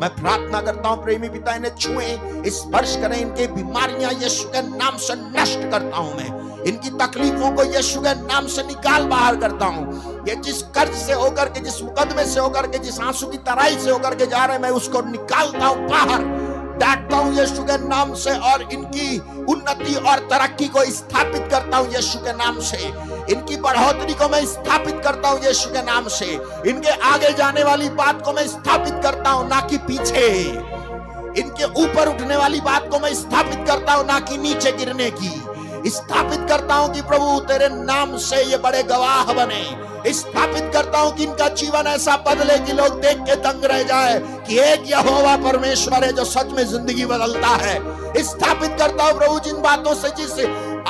मैं प्रार्थना करता हूँ, प्रेमी पिता, इन्हें छुए, स्पर्श करें, इनके बीमारियाँ यीशु के नाम से नष्ट करता हूँ मैं। इनकी तकलीफों को यीशु के नाम से निकाल बाहर करता हूँ। ये जिस कर्ज से होकर के, जिस मुकदमे से होकर के, जिस आँसू की तराई से होकर के जा रहे मैं उसको निकालता हूँ बाहर। डांटता हूँ यीशु के नाम से और इनकी उन्नति और तरक्की को स्थापित करता हूँ यीशु के नाम से। इनकी बढ़ोतरी को मैं स्थापित करता हूँ यीशु के नाम से। इनके आगे जाने वाली बात को मैं स्थापित करता हूँ, ना कि पीछे। इनके ऊपर उठने वाली बात को मैं स्थापित करता हूँ, ना कि नीचे गिरने की। स्थापित करता हूँ कि, प्रभु, तेरे नाम से ये बड़े गवाह बने। स्थापित करता हूँ कि इनका जीवन ऐसा बदले कि लोग देख के दंग रह जाए कि एक यहोवा परमेश्वर है जो सच में ज़िंदगी बदलता है। स्थापित करता हूँ प्रभु, जिन बातों से जिस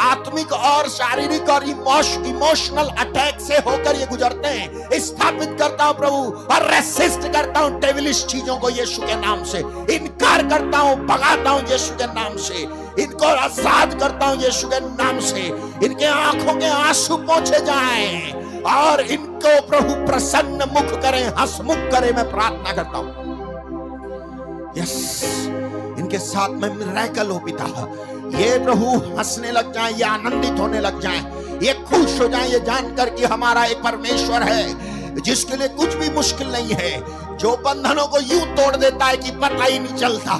आत्मिक और शारीरिक और इमोशनल अटैक से होकर ये गुजरते हैं। स्थापित करता हूँ प्रभु और रेसिस्ट करता हूँ टेविलिश चीज़ों को यीशु के नाम से। इनकार करता हूँ, भगाता हूँ यीशु के नाम से। इनको आज़ाद करता हूँ यीशु के नाम से। इनके आँखों के आँसू पहुँचे जाए और इनको प्रभु प्रसन्न मुख करें, हंसमुख करें, मैं प्रार्थना करता हूँ। यस इनके साथ में मिराकल हो पिता। ये प्रभु हंसने लग जाए, ये आनंदित होने लग जाए। ये खुश हो जाए, ये जानकर कि हमारा एक परमेश्वर है, जिसके लिए कुछ भी मुश्किल नहीं है। जो बंधनों को यूँ तोड़ देता है कि पता ही नहीं चलता।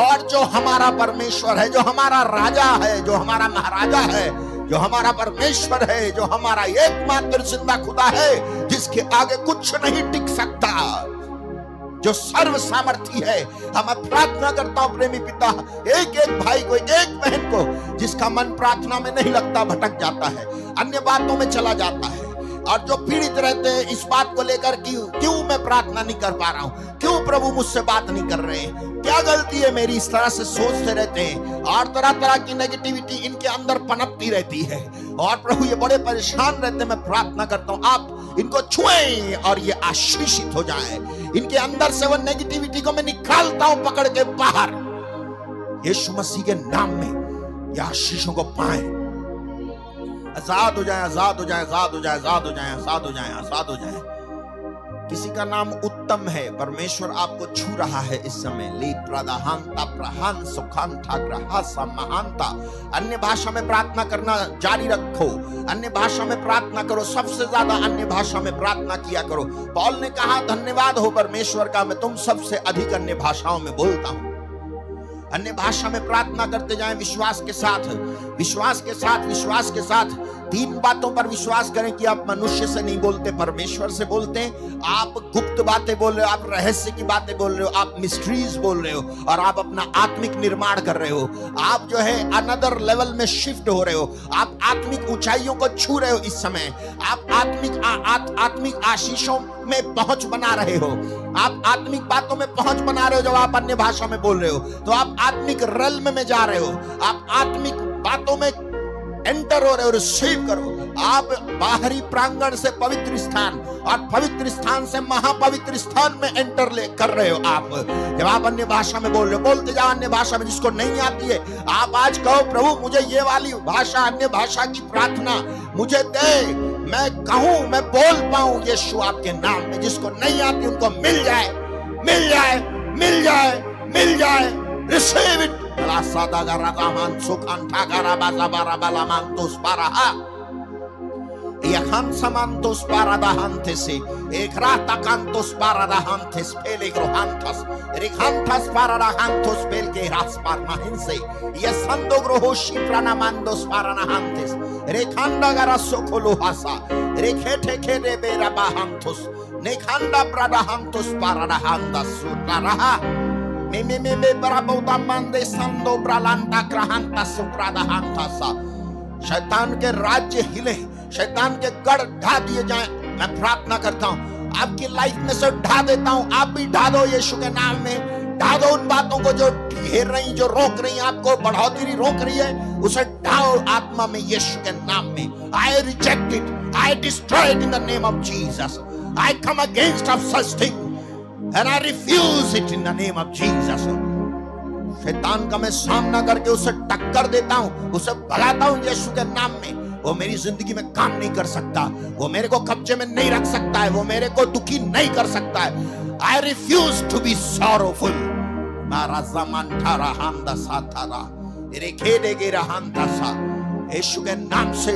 और जो हमारा परमेश्वर है, जो हमारा राजा है, जो हमारा महाराजा है, जो हमारा परमेश्वर है, जो हमारा एकमात्र ज़िंदा खुदा है, जिसके आगे कुछ नहीं टिक सकता। जो सर्व सामर्थी है, हम प्रार्थना करता हूँ प्रेमी पिता, एक एक भाई को, एक बहन को, जिसका मन प्रार्थना में नहीं लगता, भटक जाता है, अन्य बातों में चला जाता है। और जो पीड़ित रहते हैं, इस बात को लेकर कि क्यों मैं प्रार्थना नहीं कर पा रहा हूँ? क्यों प्रभु मुझसे बात नहीं कर रहे हैं? क्या गलती है मेरी? इस तरह से सोचते रहते हैं और तरह तरह की नेगेटिविटी इनके अंदर पनपती रहती है। और प्रभु, ये बड़े परेशान रहते हैं, मैं प्रार्थना करता हूँ, आप इनको छुए और ये आशीषित हो जाए। इनके अंदर से वो नेगेटिविटी को मैं निकालता हूँ पकड़ के बाहर। यीशु मसीह के नाम में ये आशीषों को पाए। आज़ाद हो जाए, आज़ाद हो जाए, आज़ाद हो जाए, आज़ाद हो जाए, आज़ाद हो जाए, आज़ाद हो जाए। किसी का नाम उत्तम है, परमेश्वर आपको छू रहा है इस समय। ली प्रदाहांता महानता अन्य भाषा में प्रार्थना करना जारी रखो। अन्य भाषा में प्रार्थना करो, सबसे ज़्यादा अन्य भाषा में प्रार्थना किया करो। पॉल ने कहा, धन्यवाद हो परमेश्वर का, मैं तुम सबसे अधिक अन्य भाषाओं में बोलता हूँ। अन्य भाषा में प्रार्थना करते जाएँ, विश्वास के साथ। विश्वास के साथ, विश्वास के साथ। तीन बातों पर विश्वास करें कि आप मनुष्य से नहीं बोलते परमेश्वर से बोलते हैं। आप गुप्त बातें बोल रहे हो आप रहस्य की बातें बोल रहे हो आप मिस्ट्रीज बोल रहे हो और आप अपना आत्मिक निर्माण कर रहे हो। आप जो है अनदर लेवल में शिफ्ट हो रहे हो। आप आत्मिक ऊंचाइयों को छू रहे हो इस समय। आप आत्मिक आ, आ, आत्मिक आशीषों में पहुँच बना रहे हो। आप आत्मिक बातों में पहुँच बना रहे हो जब आप अन्य भाषा में बोल रहे हो। तो आप आत्मिक रल में जा रहे हो। आप आत्मिक बातों में एंटर हो रहे हो रिसीव करो। आप बाहरी प्रांगण से पवित्र स्थान और पवित्र स्थान से महापवित्र स्थान में एंटर ले कर रहे हो आप। जब आप अन्य भाषा में बोल रहे हो, बोलते जाओ अन्य भाषा में जिसको नहीं आती है। आप आज कहो, प्रभु, मुझे ये वाली भाषा, अन्य भाषा की प्रार्थना मुझे दे। मैं कहूँ, मैं बोल पाऊँ यीशु आपके नाम में। जिसको नहीं आती, उनको मिल जाए मिल जाए मिल जाए मिल जाए। रिसीव इट सादा गारा कामान सुखान ठाकारा बाजा बारा बाला मान तो पारा Iachan samantos paradahantes, ekratakantos paradahantes, pelegrohantas, rihantas paradahantos belgeras parmahense, yesando grohoshi pranamandos paranahantes, rekanda garasokoluhasa, rekete kede berabahantos, Nekanda bradahantos paradahanda sutaraha. Me me me brabauta mande sando bralanta grahanta supradahanta sa. शैतान के राज्य हिले, शैतान के गढ़ ढा दिए जाए। मैं प्रार्थना करता हूँ, आपकी लाइफ में से ढा देता हूँ, आप भी ढा दो यीशु के नाम में। ढा दो उन बातों को जो घेर रही, जो रोक रही आपको बढ़ोतरी रोक रही है, उसे ढाओ आत्मा में यीशु के नाम में। I reject it I destroy in the name of Jesus I come against of such thing and I refuse it in the name of Jesus शैतान का मैं सामना करके उसे टक्कर देता हूँ, उसे भगाता हूँ यीशु के नाम में। वो मेरी ज़िंदगी में काम नहीं कर सकता, वो मेरे को कब्जे में नहीं रख सकता है, वो मेरे को दुखी नहीं कर सकता है। I refuse to be sorrowful मारा जमान थारा हांदा सा थारा तेरे खेदे गे रहांदा सा। यीशु के नाम से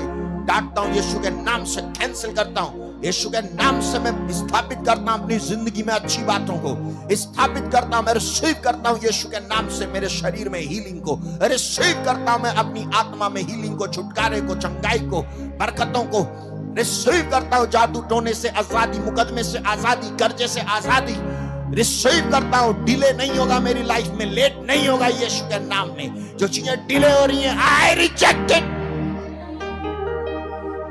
डांटता हूँ, यीशु के नाम से कैंसिल करता हूँ। यीशु के नाम से मैं स्थापित करता हूँ अपनी ज़िंदगी में अच्छी बातों को। स्थापित करता हूँ मैं रिसीव करता हूँ यीशु के नाम से मेरे शरीर में हीलिंग को। रिसीव करता हूँ मैं अपनी आत्मा में हीलिंग को, छुटकारे को, चंगाई को, बरकतों को। रिसीव करता हूँ जादू टोने से आज़ादी, मुकदमे से आज़ादी, कर्जे से आज़ादी। रिसीव करता हूँ डिले नहीं होगा मेरी लाइफ में लेट नहीं होगा यीशु के नाम में। जो चीज़ें डिले हो रही हैं I reject it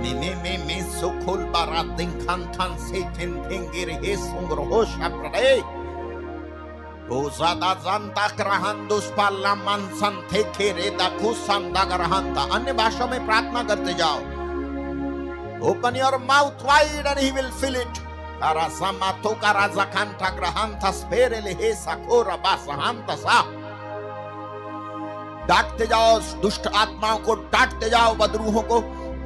Me me me me sokol bara dinkan tan se ten tengir he sungro hosha prade. Ozada zanta grahandus parlaman संथे खेरे da kusanda grahanta अन्य भाषाओं में प्रार्थना करते जाओ Open your mouth wide and he will fill it. Karasamato karazakanta grahanta sperele he sakora basahanta sa. डांटते जाओ दुष्ट आत्माओं को डांटते जाओ बदरूहों को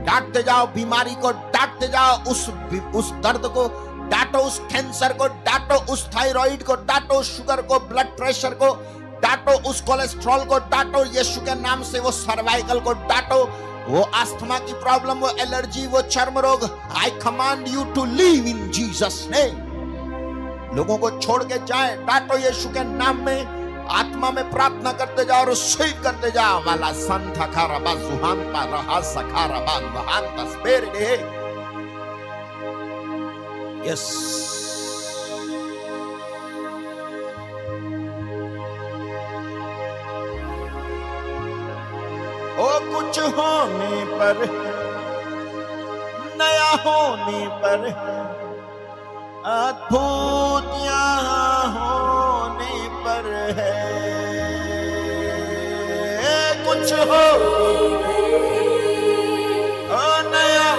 डांटते जाओ, बीमारी को डांटते जाओ, उस उस दर्द को डांटो, उस कैंसर को डांटो, उस थायराइड को डांटो उस शुगर को, ब्लड प्रेशर को डांटो, उस कोलेस्ट्रॉल को डांटो, यीशु के नाम से वो सर्वाइकल को डांटो, वो आस्थमा की प्रॉब्लम, वो एलर्जी, वो चर्म रोग I command you to leave in Jesus name लोगों को छोड़ के जाए, डांटो यीशु के नाम में आत्मा में प्रार्थना करते जाओ और रिसीव करते जाओ। वाला संत खारा बा जुहान पा रहा, सखारा बा वहान तस्बेर दे यस। ओ, कुछ होने पर, नया होने पर, अद्भुत यहाँ होने पर है। कुछ हो नया।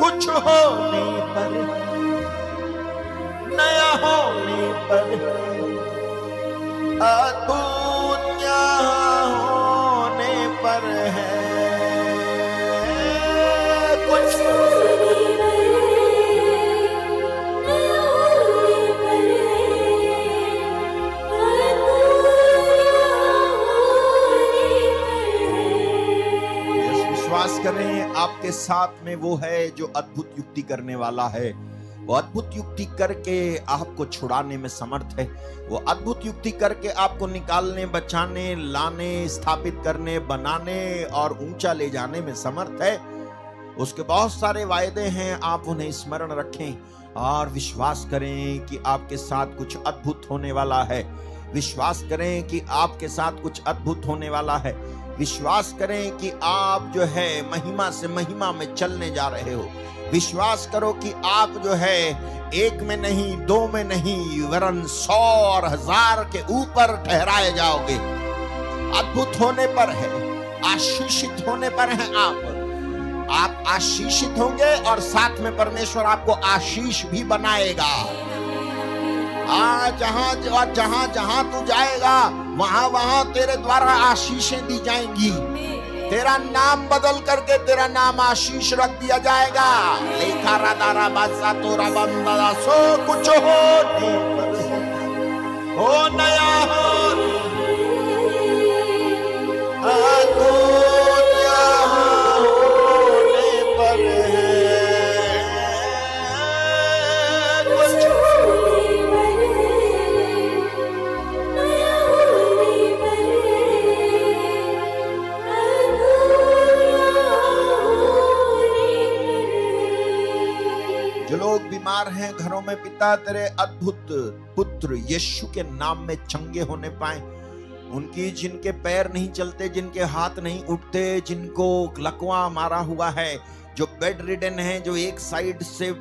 कुछ पर नया होने पर यहाँ होने पर है? करें आपके साथ में वो है जो अद्भुत युक्ति करने वाला है। वो अद्भुत युक्ति करके आपको छुड़ाने में समर्थ है। वो अद्भुत युक्ति करके आपको निकालने, बचाने, लाने, स्थापित करने, बनाने और ऊँचा ले जाने में समर्थ है। उसके बहुत सारे वायदे हैं, आप उन्हें स्मरण रखें और विश्वास करें कि आपके साथ कुछ अद्भुत होने वाला है। विश्वास करें कि आपके साथ कुछ अद्भुत होने वाला है। विश्वास करें कि आप जो है महिमा से महिमा में चलने जा रहे हो। विश्वास करो कि आप जो है, एक में नहीं, दो में नहीं, वरन सौ और हज़ार के ऊपर ठहराए जाओगे। अद्भुत होने पर है, आशीषित होने पर है आप। आप आशीषित होंगे और साथ में परमेश्वर आपको आशीष भी बनाएगा। आ जहाँ जहाँ जहाँ तू जाएगा वहाँ वहाँ तेरे द्वारा आशीषें दी जाएँगी। तेरा नाम बदल करके तेरा नाम आशीष रख दिया जाएगा। लेखा राधा बादशाह तोरा बंदा सो कुछ हो हो नया हो बीमार हैं, घरों में पिता तेरे अद्भुत पुत्र यीशु के नाम में चंगे होने पाए। उनकी जिनके पैर नहीं चलते, जिनके हाथ नहीं उठते, जिनको लकवा मारा हुआ है, जो बेड रिडन है, जो एक साइड से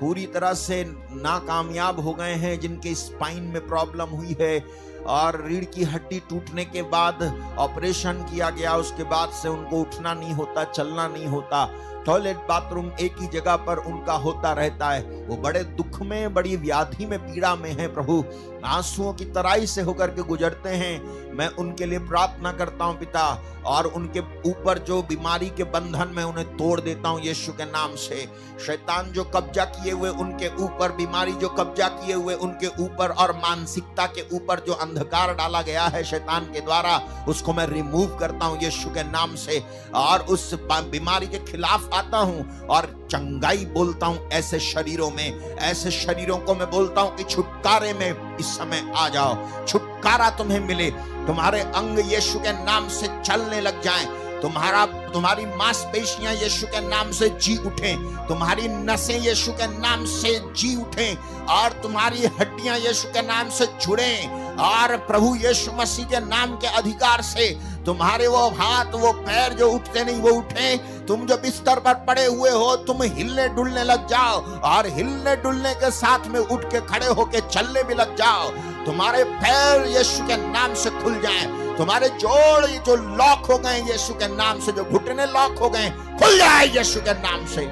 पूरी तरह से नाकामयाब हो गए हैं, जिनके स्पाइन में प्रॉब्लम हुई है, और रीढ़ की हड्डी टूटने के बाद ऑपरेशन किया गया, उसके बाद से उनको उठना नहीं होता, चलना नहीं होता। टॉयलेट बाथरूम एक ही जगह पर उनका होता रहता है। वो बड़े दुख में, बड़ी व्याधि में, पीड़ा में है प्रभु। आंसुओं की तराई से होकर के गुजरते हैं। मैं उनके लिए प्रार्थना करता हूँ पिता, और उनके ऊपर जो बीमारी के बंधन में उन्हें तोड़ देता हूँ यीशु के नाम से। शैतान जो कब्जा किए हुए उनके ऊपर, बीमारी जो कब्जा किए हुए उनके ऊपर और मानसिकता के ऊपर जो अंधकार डाला गया है शैतान के द्वारा, उसको मैं रिमूव करता हूँ यीशु के नाम से। और उस बीमारी के खिलाफ आता हूँ और चंगाई बोलता हूँ ऐसे शरीरों में, ऐसे शरीरों को मैं बोलता हूँ कि छुटकारे में इस समय आ जाओ। छुटकारा तुम्हें मिले, तुम्हारे अंग यीशु के नाम से चलने लग जाएँ, तुम्हारा, तुम्हारी मांसपेशियाँ यीशु के नाम से जी उठें, तुम्हारी नसें यीशु के नाम से जी उठें, और तुम्हारी हड्डियाँ यीशु के नाम से जुड़ें, और प्रभु यीशु मसीह के नाम के अधिकार से तुम्हारे वो हाथ, वो पैर जो उठते नहीं, वो उठे तुम जो बिस्तर पर पड़े हुए हो, तुम हिलने डुलने लग जाओ और हिलने डुलने के साथ में उठ के खड़े होके चलने भी लग जाओ। तुम्हारे पैर यीशु के नाम से खुल जाए। तुम्हारे जोड़ जो लॉक हो गए, यीशु के नाम से जो घुटने लॉक हो गए, खुल जाए यीशु के नाम से।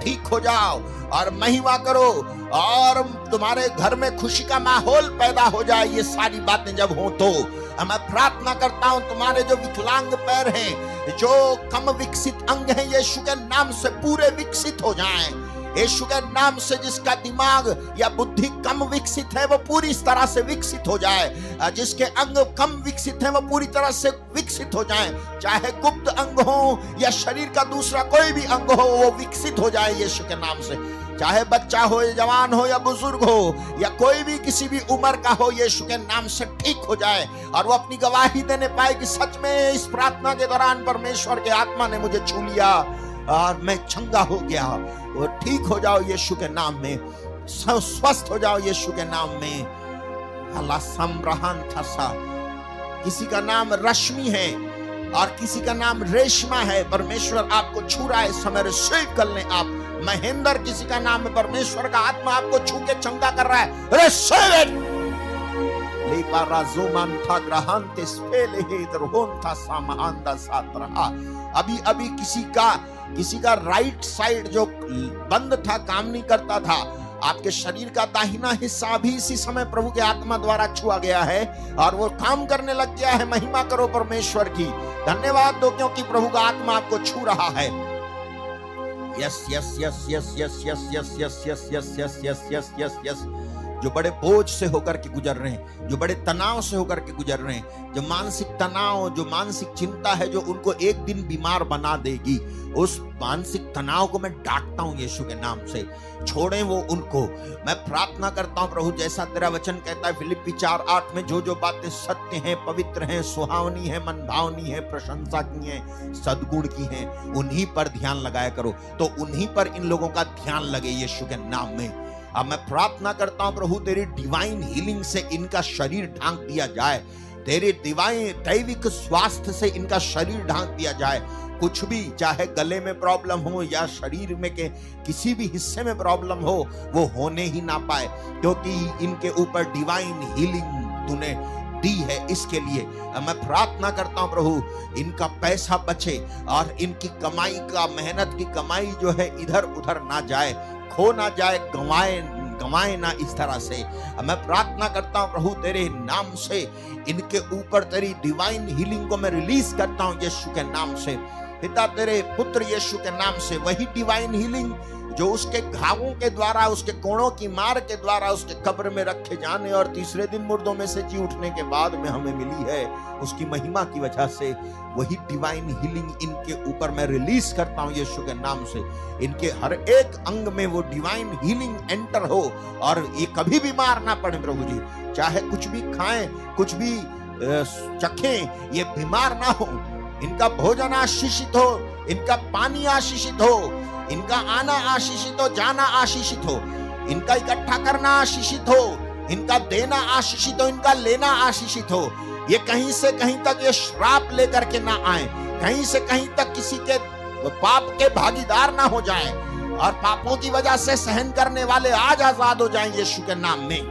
ठीक हो जाओ और महिमा करो और तुम्हारे घर में खुशी का माहौल पैदा हो जाए, ये सारी बातें जब हो तो। मैं प्रार्थना करता हूँ, तुम्हारे जो विकलांग पैर हैं, जो कम विकसित अंग हैं, यीशु के नाम से पूरे विकसित हो जाएँ। यीशु के नाम से जिसका दिमाग या बुद्धि कम विकसित है, वो पूरी तरह से विकसित हो जाए। जिसके अंग कम विकसित है, वो पूरी तरह से विकसित हो जाए। चाहे गुप्त अंग हो या शरीर का दूसरा कोई भी अंग हो, वो विकसित हो जाए यीशु के नाम से। चाहे बच्चा हो, या जवान हो, या बुज़ुर्ग हो, या कोई भी किसी भी उम्र का हो, यीशु के नाम से ठीक हो जाए। और वो अपनी गवाही देने पाए कि सच में इस प्रार्थना के दौरान परमेश्वर के आत्मा ने मुझे छू लिया और मैं चंगा हो गया। वो ठीक हो जाओ यीशु के नाम में। स्वस्थ हो जाओ यीशु के नाम में। अल्लाह समरहान थसा किसी का नाम रश्मि है। और किसी का नाम रेशमा है, परमेश्वर आपको छू रहा है समय रिसीव कर लें आप। महेंद्र किसी का नाम है, परमेश्वर का आत्मा आपको छू के चंगा कर रहा है। रिसीव इट अभी अभी किसी का किसी का राइट साइड जो बंद था, काम नहीं करता था आपके शरीर का दाहिना हिस्सा भी इसी समय प्रभु के आत्मा द्वारा छुआ गया है और वो काम करने लग गया है महिमा करो परमेश्वर की धन्यवाद दो क्योंकि प्रभु का आत्मा आपको छू रहा है yes yes yes yes yes yes yes yes yes yes yes yes yes yes yes जो बड़े बोझ से होकर के गुजर रहे हैं, जो बड़े तनाव से होकर के गुजर रहे हैं, जो मानसिक तनाव, जो मानसिक चिंता है जो उनको एक दिन बीमार बना देगी, उस मानसिक तनाव को मैं डांटता हूँ यीशु के नाम से। छोड़े वो उनको। मैं प्रार्थना करता हूँ प्रभु, जैसा तेरा वचन कहता है फिलिपी चार आठ में जो जो बातें सत्य हैं, पवित्र हैं, सुहावनी है, मनभावनी है, प्रशंसा की है, सदगुण की है, उन्हीं पर ध्यान लगाया करो। तो उन्हीं पर इन लोगों का ध्यान लगे यीशु के नाम में। अब मैं प्रार्थना करता हूँ, प्रभु, तेरी डिवाइन हीलिंग से इनका शरीर ढांक दिया जाए। तेरे दिवाइन दैविक स्वास्थ्य से इनका शरीर ढांक दिया जाए। कुछ भी, चाहे गले में प्रॉब्लम हो या शरीर में के किसी भी हिस्से में प्रॉब्लम हो, वो होने ही ना पाए, क्योंकि इनके ऊपर डिवाइन हीलिंग तूने दी है इसके लिए। मैं प्रार्थना करता हूँ, प्रभु, इनका पैसा बचे और इनकी कमाई का, मेहनत की कमाई जो है इधर उधर ना जाए। खो ना जाए, गंवाए गंवाए ना इस तरह से। मैं प्रार्थना करता हूँ, प्रभु, तेरे नाम से, इनके ऊपर तेरी डिवाइन हीलिंग को मैं रिलीज़ करता हूँ, यीशु के नाम से। पिता, तेरे पुत्र यीशु के नाम से, वही डिवाइन हीलिंग जो उसके घावों के द्वारा, उसके कोणों की मार के द्वारा उसके कब्र में रखे जाने और तीसरे दिन मुर्दों में से जी उठने के बाद में हमें मिली है, उसकी महिमा की वजह से वही डिवाइन हीलिंग इनके ऊपर मैं रिलीज़ करता हूँ यीशु के नाम से। इनके हर एक अंग में वो डिवाइन हीलिंग एंटर हो और ये कभी बीमार ना पड़े प्रभु जी। चाहे कुछ भी खाएँ, कुछ भी चखें, ये बीमार ना हो। इनका भोजन आशीषित हो, इनका पानी आशीषित हो इनका आना आशीषित हो, जाना आशीषित हो। इनका इकट्ठा करना आशीषित हो, इनका देना आशीषित हो, इनका लेना आशीषित हो। ये कहीं से कहीं तक ये श्राप लेकर के ना आए, कहीं से कहीं तक किसी के पाप के भागीदार ना हो जाए और पापों की वजह से सहन करने वाले आज आज़ाद हो जाएँ यीशु के नाम में।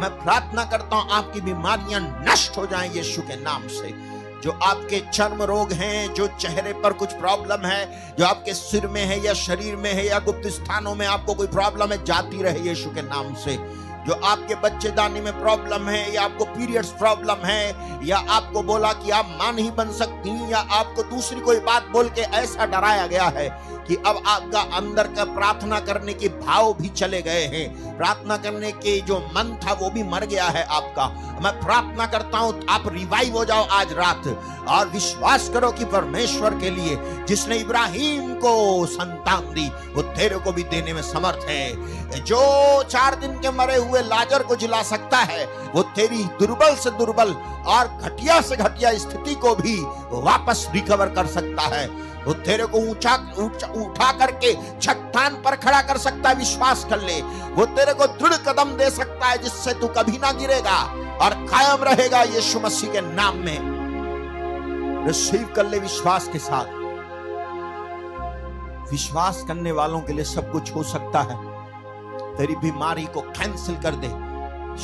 मैं प्रार्थना करता हूँ आपकी बीमारियाँ नष्ट हो जाएँ यीशु के नाम से। जो आपके चर्म रोग हैं, जो चेहरे पर कुछ प्रॉब्लम है, जो आपके सिर में है या शरीर में है या गुप्त स्थानों में आपको कोई प्रॉब्लम है, जाती रहे यीशु के नाम से। जो आपके बच्चेदानी में प्रॉब्लम है या आपको पीरियड्स प्रॉब्लम है, या आपको बोला कि आप माँ नहीं बन सकती, या आपको दूसरी कोई बात बोल के ऐसा डराया गया है कि अब आपका अंदर का प्रार्थना करने के भाव भी चले गए हैं। प्रार्थना करने के जो मन था वो भी मर गया है आपका। मैं प्रार्थना करता हूँ, आप रिवाइव हो जाओ आज रात। और विश्वास करो कि परमेश्वर के लिए, जिसने इब्राहिम को संतान दी, वो तेरे को भी देने में समर्थ है। जो चार दिन के मरे हुए लाजर को जिला सकता है, वो तेरी दुर्बल से दुर्बल और घटिया से घटिया स्थिति को भी वापस रिकवर कर सकता है। वो तेरे को ऊँचा उठा करके चट्टान पर खड़ा कर सकता है, विश्वास कर ले। वो तेरे को दृढ़ कदम दे सकता है, जिससे तू कभी ना गिरेगा और कायम रहेगा यीशु मसीह के नाम में। रिसीव कर ले विश्वास के साथ। विश्वास करने वालों के लिए सब कुछ हो सकता है। तेरी बीमारी को कैंसिल कर दे।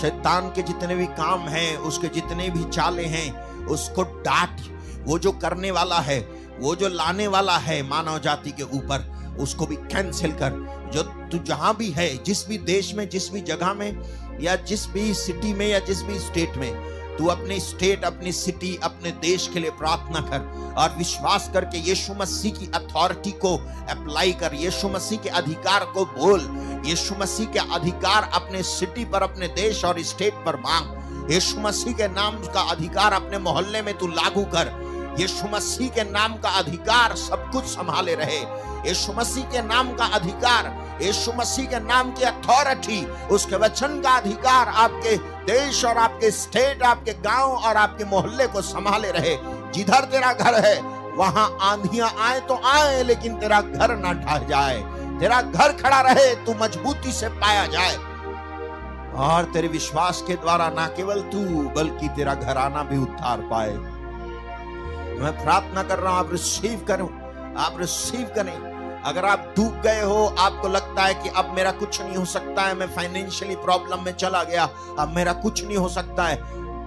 शैतान के जितने भी काम हैं, उसके जितने भी चाले हैं, उसको डांट। वो जो करने वाला है वो जो लाने वाला है मानव जाति के ऊपर, उसको भी कैंसिल कर। जो तू जहाँ भी है, जिस भी देश में, जिस भी जगह में, या जिस भी सिटी में, या जिस भी स्टेट में, तू अपने स्टेट अपनी सिटी अपने देश के लिए प्रार्थना कर और विश्वास करके यीशु मसीह की अथॉरिटी को अप्लाई कर, यीशु मसीह के अधिकार को बोल, यीशु मसीह के अधिकार अपने सिटी पर, अपने देश और स्टेट पर मांग। यीशु मसीह के नाम का अधिकार अपने मोहल्ले में तू लागू कर। यीशु मसीह के नाम का अधिकार सब कुछ संभाले रहे। यीशु मसीह के नाम का अधिकार, यीशु मसीह के नाम की अथॉरिटी उसके वचन का अधिकार आपके देश और आपके स्टेट आपके गाँव और आपके मोहल्ले को संभाले रहे। जिधर तेरा घर है, वहाँ आंधियाँ आए तो आए, लेकिन तेरा घर ना ढह जाए। तेरा घर खड़ा रहे, तू मजबूती से पाया जाए। और तेरे विश्वास के द्वारा ना केवल तू, बल्कि तेरा घराना भी उद्धार पाए। मैं प्रार्थना कर रहा हूँ, आप रिसीव करो, आप रिसीव करें। अगर आप डूब गए हो, आपको लगता है कि अब मेरा कुछ नहीं हो सकता है, मैं फाइनेंशियली प्रॉब्लम में चला गया, अब मेरा कुछ नहीं हो सकता है।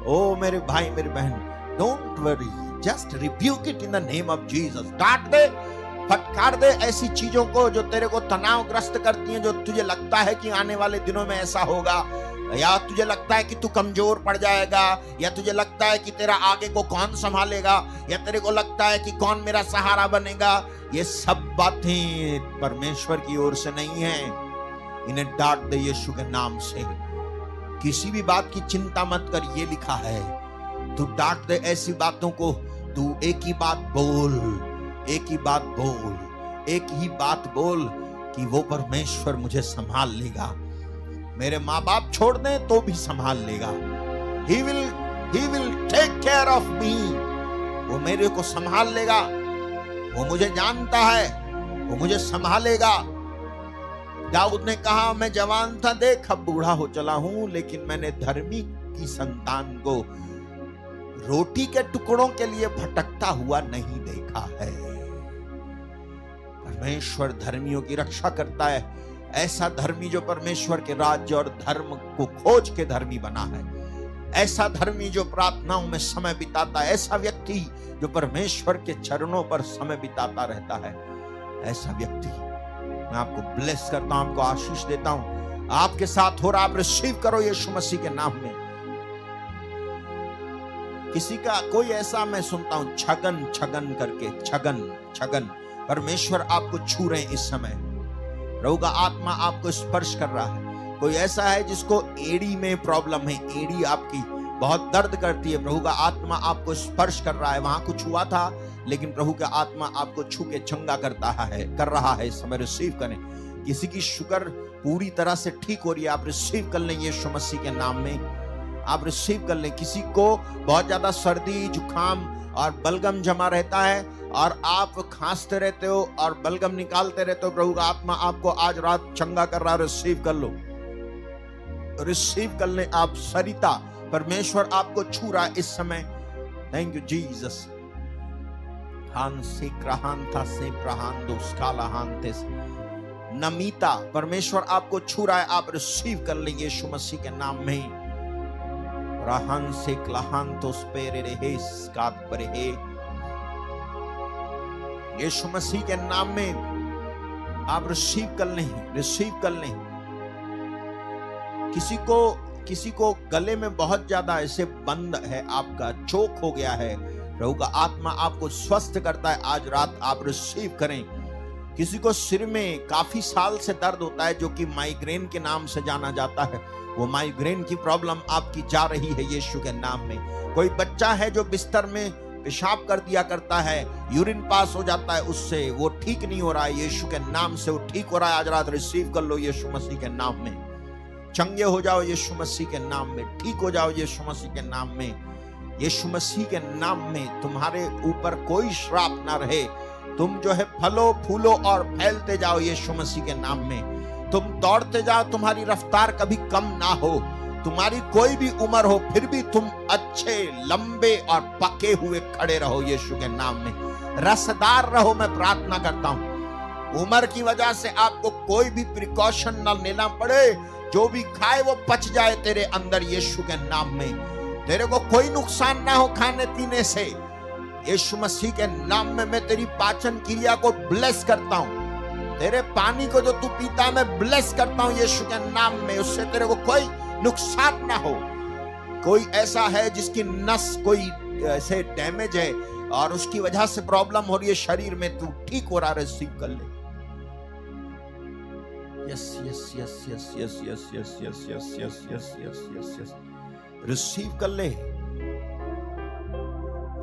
ओ मेरे भाई, मेरी बहन don't worry just rebuke it in the name of Jesus डांट दे, फटकार दे ऐसी चीज़ों को जो तेरे को तनावग्रस्त करती हैं, जो तुझे लगता है कि आने वाले दिनों में ऐसा होगा। या तुझे लगता है कि तू कमज़ोर पड़ जाएगा? या तुझे लगता है कि तेरा आगे को कौन संभालेगा? या तेरे को लगता है कि कौन मेरा सहारा बनेगा? ये सब बातें परमेश्वर की ओर से नहीं है। इन्हें डांट दे यीशु के नाम से। किसी भी बात की चिंता मत कर, ये लिखा है, तू डांट दे ऐसी बातों को, तू एक ही बात बोल, एक ही बात बोल, एक ही बात बोल कि वो परमेश्वर मुझे संभाल लेगा। मेरे माँ बाप छोड़ दें तो भी संभाल लेगा। He will he will take care of me वो मेरे को संभाल लेगा। वो मुझे जानता है। वो मुझे संभालेगा। दाऊद ने कहा, मैं जवान था, देख, अब बूढ़ा हो चला हूँ, लेकिन मैंने धर्मी की संतान को रोटी के टुकड़ों के लिए भटकता हुआ नहीं देखा है। परमेश्वर धर्मियों की रक्षा करता है। ऐसा धर्मी जो परमेश्वर के राज्य और धर्म को खोज के धर्मी बना है। ऐसा धर्मी जो प्रार्थनाओं में समय बिताता है। ऐसा व्यक्ति जो परमेश्वर के चरणों पर समय बिताता रहता है। ऐसा व्यक्ति, मैं आपको ब्लेस करता हूँ, आपको आशीष देता हूँ। आपके साथ हो रहा आप रिसीव करो यीशु मसीह के नाम में। किसी का कोई ऐसा मैं सुनता हूँ, छगन छगन करके, छगन छगन। परमेश्वर आपको छू रहे इस समय। प्रभु का आत्मा आपको स्पर्श कर रहा है। कोई ऐसा है जिसको एड़ी में प्रॉब्लम है? एड़ी आपकी बहुत दर्द करती है। प्रभु का आत्मा आपको स्पर्श कर रहा है। वहाँ कुछ हुआ था, लेकिन प्रभु का आत्मा आपको छू के चंगा करता है, कर रहा है। समय रिसीव करें। किसी की शुगर पूरी तरह से ठीक हो रही है, आप रिसीव कर लें यीशु मसीह के नाम में। आप रिसीव कर लें। किसी को बहुत ज़्यादा सर्दी, जुकाम और बलगम जमा रहता है और आप खांसते रहते हो और बलगम निकालते रहते हो, प्रभु का आत्मा आपको आज रात चंगा कर रहा रिसीव कर लो। रिसीव कर ले आप, सरिता, परमेश्वर आपको छू रहा इस समय। थैंक यू जीसस हान से क्राहान था नमीता, परमेश्वर आपको छू रहा है, आप रिसीव कर लें यीशु मसीह के नाम में। राहन से क्लाहान तो स्पेरे रहे स्कात पर है। यीशु मसीह के नाम में आप रिसीव कर लें रिसीव कर लें। किसी को किसी को गले में बहुत ज़्यादा ऐसे बंद है आपका, चोक हो गया है, प्रभु का आत्मा आपको स्वस्थ करता है, आज रात आप रिसीव करें। किसी को सिर में काफ़ी साल से दर्द होता है जो कि माइग्रेन के नाम से जाना जाता है, वो माइग्रेन की प्रॉब्लम आपकी जा रही है यीशु के नाम में। कोई बच्चा है जो बिस्तर में पेशाब कर दिया करता है, यूरिन पास हो जाता है, उससे वो ठीक नहीं हो रहा है। यीशु के नाम से वो ठीक हो रहा है। आज रात रिसीव कर लो यीशु मसीह के नाम में। चंगे हो जाओ यीशु मसीह के नाम में। ठीक हो जाओ यीशु मसीह के नाम में। यीशु मसीह के नाम में तुम्हारे ऊपर कोई श्राप ना रहे। तुम जो है फलो, फूलो और फैलते जाओ यीशु मसीह के नाम में। तुम दौड़ते जाओ, तुम्हारी रफ्तार कभी कम ना हो। तुम्हारी कोई भी उम्र हो, फिर भी तुम अच्छे, लंबे और पके हुए खड़े रहो यीशु के नाम में। रसदार रहो, मैं प्रार्थना करता हूँ। उम्र की वजह से आपको कोई भी प्रिकॉशन न लेना पड़े। जो भी खाए, वो पच जाए तेरे अंदर यीशु के नाम में। तेरे को कोई नुकसान ना हो खाने पीने से। यीशु मसीह के नाम में मैं तेरी पाचन क्रिया को ब्लेस करता हूँ। तेरे पानी को जो तू पीता है मैं ब्लेस करता हूँ यीशु के नाम में उससे तेरे को कोई नुकसान ना हो कोई ऐसा है जिसकी नस कोई ऐसे डैमेज है और उसकी वजह से प्रॉब्लम हो रही है शरीर में तू ठीक हो रहा रिसीव कर ले yes yes yes yes yes yes yes yes yes yes yes yes yes yes receive कर ले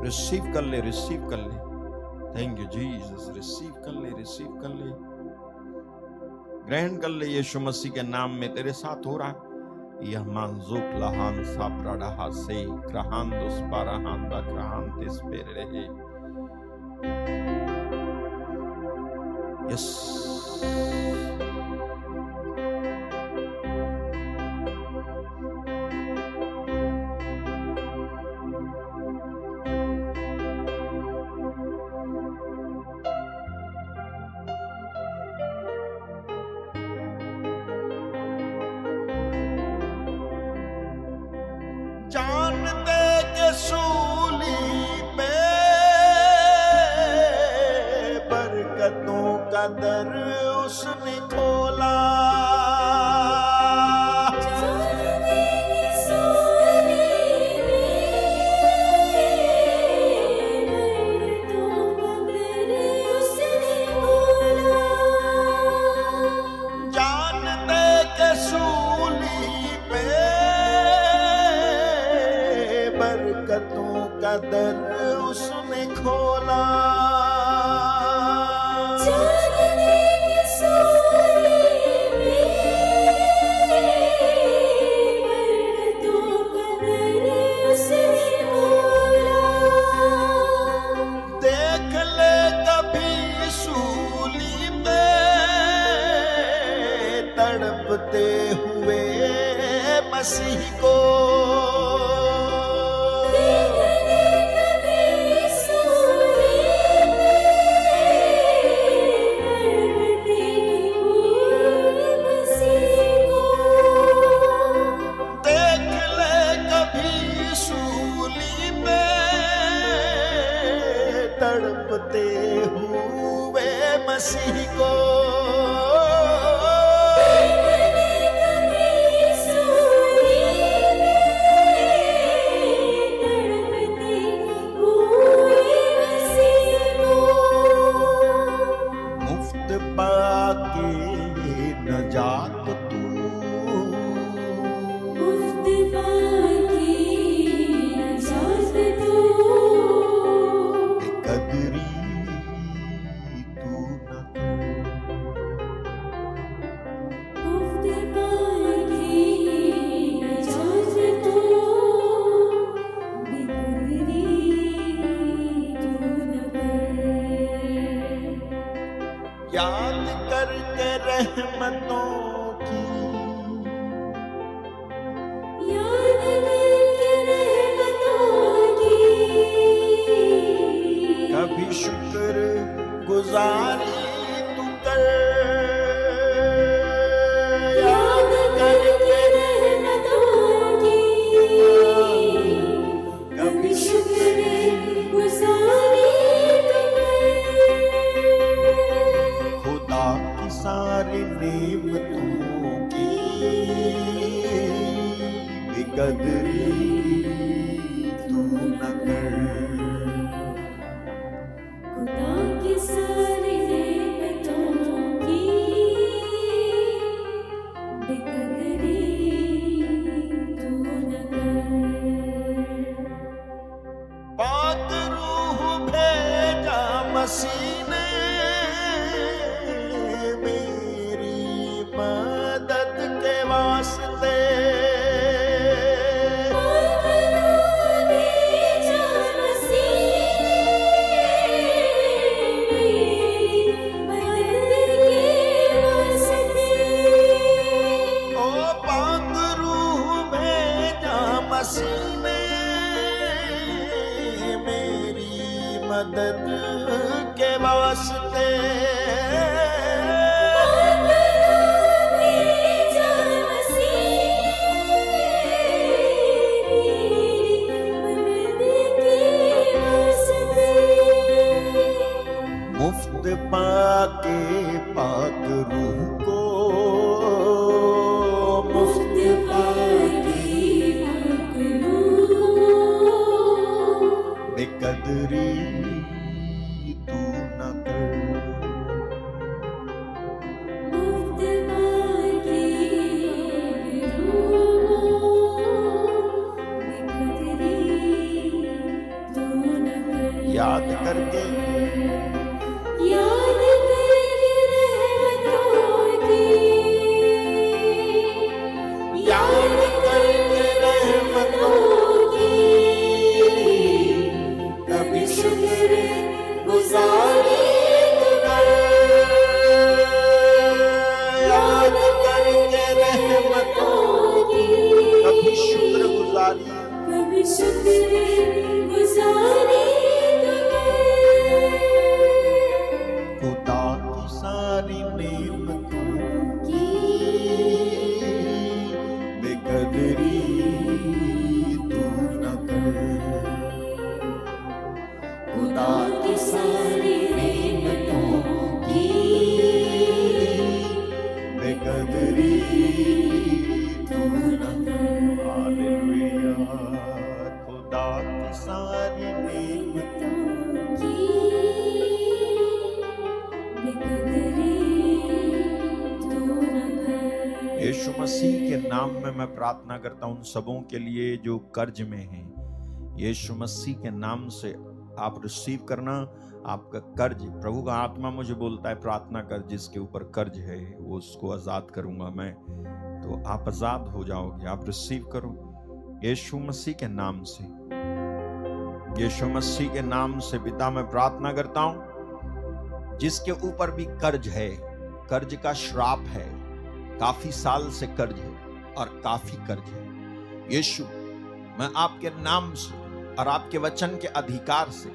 रिसीव कर ले रिसीव कर ले थैंक यू जीसस रिसीव कर ले रिसीव कर ले ग्रहण कर ले यीशु मसीह के नाम में तेरे साथ हो रहा है। यह मानजुक लहान साप्राडा से ग्रहान दुस पाराहान दा ग्रहान तिस पेर रहे यस। कदर उसने खोला 안. नाम में मैं प्रार्थना करता हूँ उन सबों के लिए जो कर्ज में हैं। यीशु मसीह के नाम से आप रिसीव करना, आपका कर्ज, प्रभु का आत्मा मुझे बोलता है, प्रार्थना कर जिसके ऊपर कर्ज है, वो उसको आज़ाद करूँगा मैं। तो आप आज़ाद हो जाओगे, आप रिसीव करो। यीशु मसीह के नाम से। यीशु मसीह के नाम से पिता, मैं प्रार्थना करता हूँ, जिसके ऊपर भी कर्ज है, कर्ज का श्राप है, काफ़ी साल से कर्ज है। और काफ़ी कर्ज है यीशु, मैं आपके नाम से और आपके वचन के अधिकार से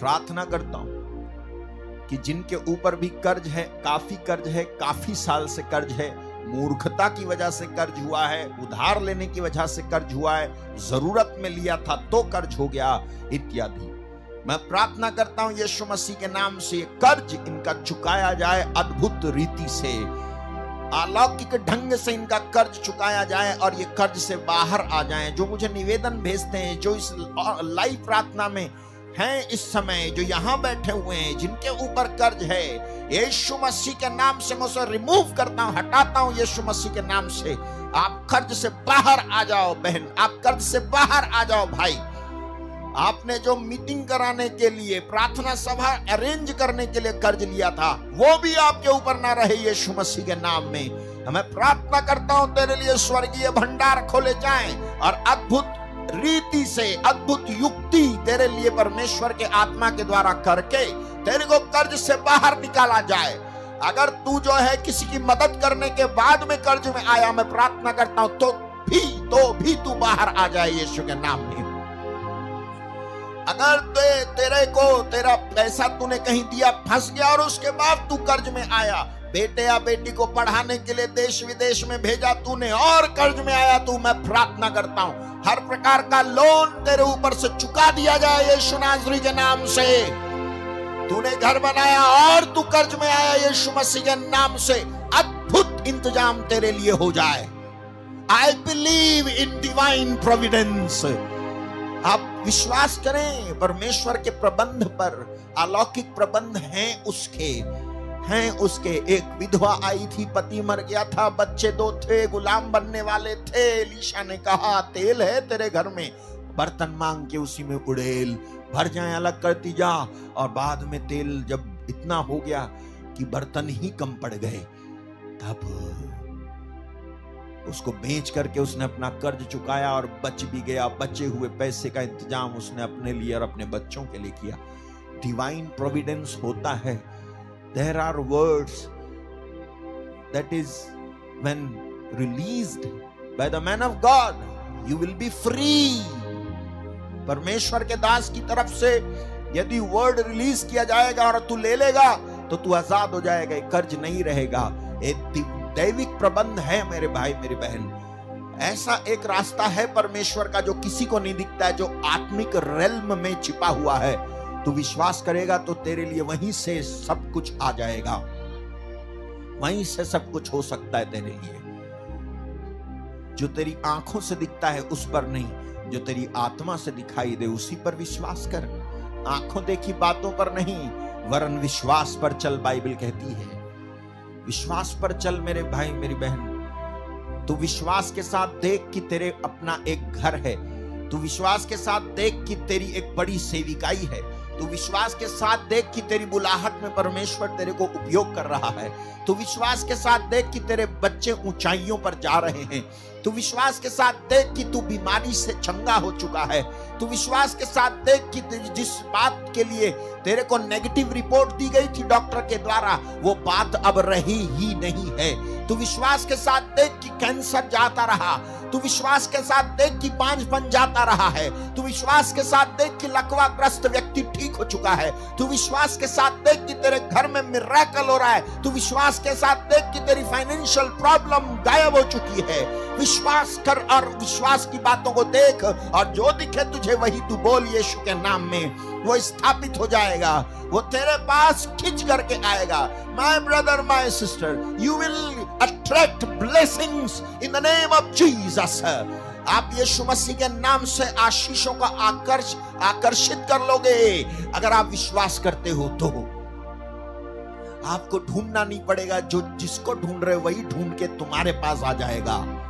प्रार्थना करता हूँ कि जिनके ऊपर भी कर्ज है, काफ़ी कर्ज है, काफ़ी साल से कर्ज है, मूर्खता की वजह से कर्ज हुआ है, उधार लेने की वजह से कर्ज हुआ है, ज़रूरत में लिया था तो कर्ज हो गया, इत्यादि। मैं प्रार्थना करता हूँ यीशु मसीह के नाम से कर्ज इनका चुकाया जाए अद्भुत रीति से। अलौकिक ढंग से इनका कर्ज चुकाया जाए और ये कर्ज से बाहर आ जाए। जो मुझे निवेदन भेजते हैं, जो इस लाइव प्रार्थना में हैं इस समय, जो यहाँ बैठे हुए हैं, जिनके ऊपर कर्ज है, यीशु मसीह के नाम से मैं उसे रिमूव करता हूँ, हटाता हूँ यीशु मसीह के नाम से। आप कर्ज से बाहर आ जाओ, बहन, आप कर्ज से बाहर आ जाओ, भाई। आपने जो मीटिंग कराने के लिए, प्रार्थना सभा अरेंज करने के लिए कर्ज लिया था, वो भी आपके ऊपर ना रहे यीशु मसीह के नाम में। मैं प्रार्थना करता हूँ, तेरे लिए स्वर्गीय भंडार खोले जाएँ और अद्भुत रीति से, अद्भुत युक्ति तेरे लिए परमेश्वर के आत्मा के द्वारा करके तेरे को कर्ज से बाहर निकाला जाए। अगर तू जो है किसी की मदद करने के बाद में कर्ज में आया, मैं प्रार्थना करता हूँ तो भी तो भी तू बाहर आ जाए यीशु के नाम में। अगर ते, तेरे को तेरा पैसा तूने कहीं दिया फंस गया और उसके बाद तू कर्ज में आया बेटे या बेटी को पढ़ाने के लिए देश विदेश में भेजा तूने और कर्ज में आया तू मैं प्रार्थना करता हूँ हर प्रकार का लोन तेरे ऊपर से चुका दिया जाए यीशु नाजरी के नाम से। तूने घर बनाया और तू कर्ज में आया यीशु मसीह के नाम से अद्भुत इंतज़ाम तेरे लिए हो जाए। I believe in divine providence आप विश्वास करें, परमेश्वर के प्रबंध पर, अलौकिक प्रबंध हैं उसके हैं उसके। एक विधवा आई थी, पति मर गया था, बच्चे दो थे, गुलाम बनने वाले थे। एलिशा ने कहा, तेल है तेरे घर में। बर्तन मांग के उसी में उड़ेल। भर जाए, अलग करती जा। और बाद में तेल जब इतना हो गया कि बर्तन ही कम पड़ गए, तब उसको बेच करके उसने अपना कर्ज चुकाया और बच भी गया। बचे हुए पैसे का इंतज़ाम उसने अपने लिए और अपने बच्चों के लिए किया। डिवाइन प्रोविडेंस होता है। There are words that is when released by the man of God, you will be free. परमेश्वर के दास की तरफ़ से यदि वर्ड रिलीज़ किया जाएगा और तू ले लेगा तो तू आज़ाद हो जाएगा कर्ज नहीं रहेगा। दि- दैविक प्रबंध है मेरे भाई, मेरी बहन। ऐसा एक रास्ता है परमेश्वर का जो किसी को नहीं दिखता है, जो आत्मिक रेलम में छिपा हुआ है। तू विश्वास करेगा तो तेरे लिए वहीं से सब कुछ आ जाएगा। वहीं से सब कुछ हो सकता है तेरे लिए। जो तेरी आँखों से दिखता है उस पर नहीं, जो तेरी आत्मा से दिखाई दे उसी पर विश्वास कर। आँखों देखी बातों पर नहीं, वरन विश्वास पर चल बाइबल कहती है। विश्वास पर चल मेरे भाई, मेरी बहन। तू विश्वास के साथ देख कि तेरे अपना एक घर है। तू विश्वास के साथ देख कि तेरी एक बड़ी सेविकाई है। तू विश्वास के साथ देख कि तेरी बुलाहट में परमेश्वर तेरे को उपयोग कर रहा है। तू विश्वास के साथ देख कि तेरे बच्चे ऊंचाइयों पर जा रहे हैं। तू विश्वास के साथ देख कि तू बीमारी से चंगा हो चुका है। तू विश्वास के साथ देख कि जिस बात के लिए तेरे को नेगेटिव रिपोर्ट दी गई थी डॉक्टर के द्वारा, वो बात अब रही ही नहीं है। तू विश्वास के साथ देख कि कैंसर जाता रहा। तू विश्वास के साथ देख कि पाँच बन जाता रहा है। तू विश्वास के साथ देख कि लकवाग्रस्त व्यक्ति ठीक हो चुका है। तू विश्वास के साथ देख कि तेरे घर में मिराकल हो रहा है। तू विश्वास के साथ देख कि तेरी फाइनेंशियल प्रॉब्लम गायब हो चुकी है। विश्वास कर और विश्वास की बातों को देख और जो दिखे तुझे, वही तू बोल यीशु के नाम में। वो स्थापित हो जाएगा। वो तेरे पास खिंच करके आएगा। My brother my sister you will attract blessings in the name of Jesus आप यीशु मसीह के नाम से आशीषों का आकर्ष, आकर्षित कर लोगे। अगर आप विश्वास करते हो तो। आपको ढूंढना नहीं पड़ेगा। जो जिसको ढूंढ रहे वही ढूंढ के तुम्हारे पास आ जाएगा।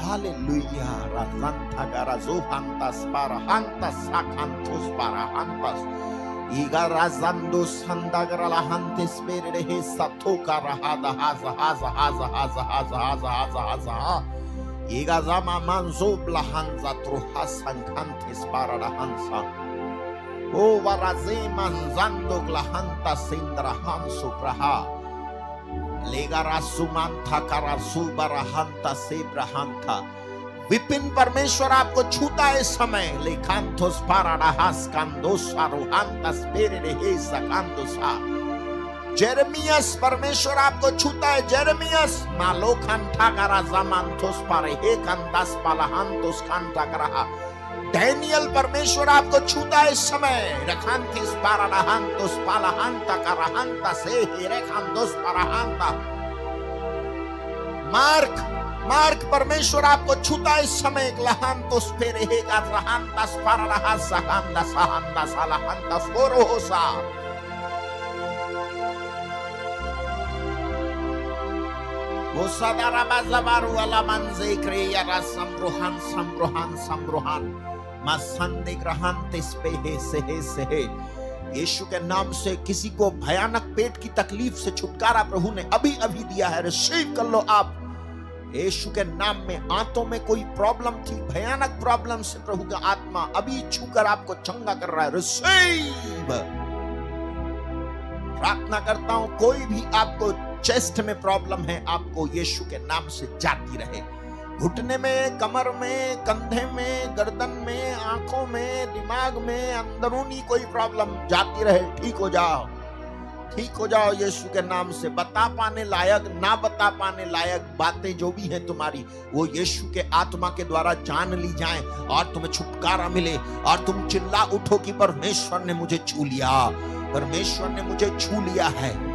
Aleluya, razanta garazohantas parahantas sakantos parahantas. Igarazando sandagralahantes perere satoka rahada haza haza haza haza haza haza haza haza haza. Igazama manzo blahanza trohasan kantes pararahansa. O varaze manzando glahantas indrahansu praha. Vipin परमेश्वर आपको छूता है समय। लेखांथोस पाराडाहास कांदोसा रोहांता Sperry हे जेरेमियस परमेश्वर आपको छूता है, जेरेमियस। मालोखांथा करा जमांथोस पारे हे कंदास पालाहांतोस कांता करहा। डैनियल परमेश्वर आपको छूता है इस समय रखांतिस पाराहांतुस पालाहांता करहांता से ही रेखांतुस परहांता मार्क मार्क, परमेश्वर आपको छूता इस समय। एक लहांतुस पे रहेगा रहांतस पाराहा सहांदा सहांदा सालाहांता फोरोहोसा Musadara bazabaru alaman zikri ya rasam ruhan sam ruhan sam संप्रोहन संप्रोहन संप्रोहन यीशु के नाम से किसी को भयानक पेट की तकलीफ़ से छुटकारा प्रभु ने अभी अभी दिया है। रिसीव कर लो आप। यीशु के नाम में आंतों में कोई प्रॉब्लम थी, भयानक प्रॉब्लम से प्रभु का आत्मा अभी छूकर आपको चंगा कर रहा है। रिसीव। प्रार्थना करता हूँ, कोई भी आपको चेस्ट में प्रॉब्लम है, आपको यीशु के नाम से जाती रहे। घुटने में, कमर में, कंधे में, गर्दन में, आँखों में, दिमाग में, अंदरूनी कोई प्रॉब्लम, जाती रहे, ठीक हो जाओ। ठीक हो जाओ यीशु के नाम से। बता पाने लायक, ना बता पाने लायक बातें जो भी हैं तुम्हारी, वो यीशु के आत्मा के द्वारा जान ली जाए और तुम्हें छुटकारा मिले और तुम चिल्ला उठो कि परमेश्वर ने मुझे छू लिया। परमेश्वर ने मुझे छू लिया है।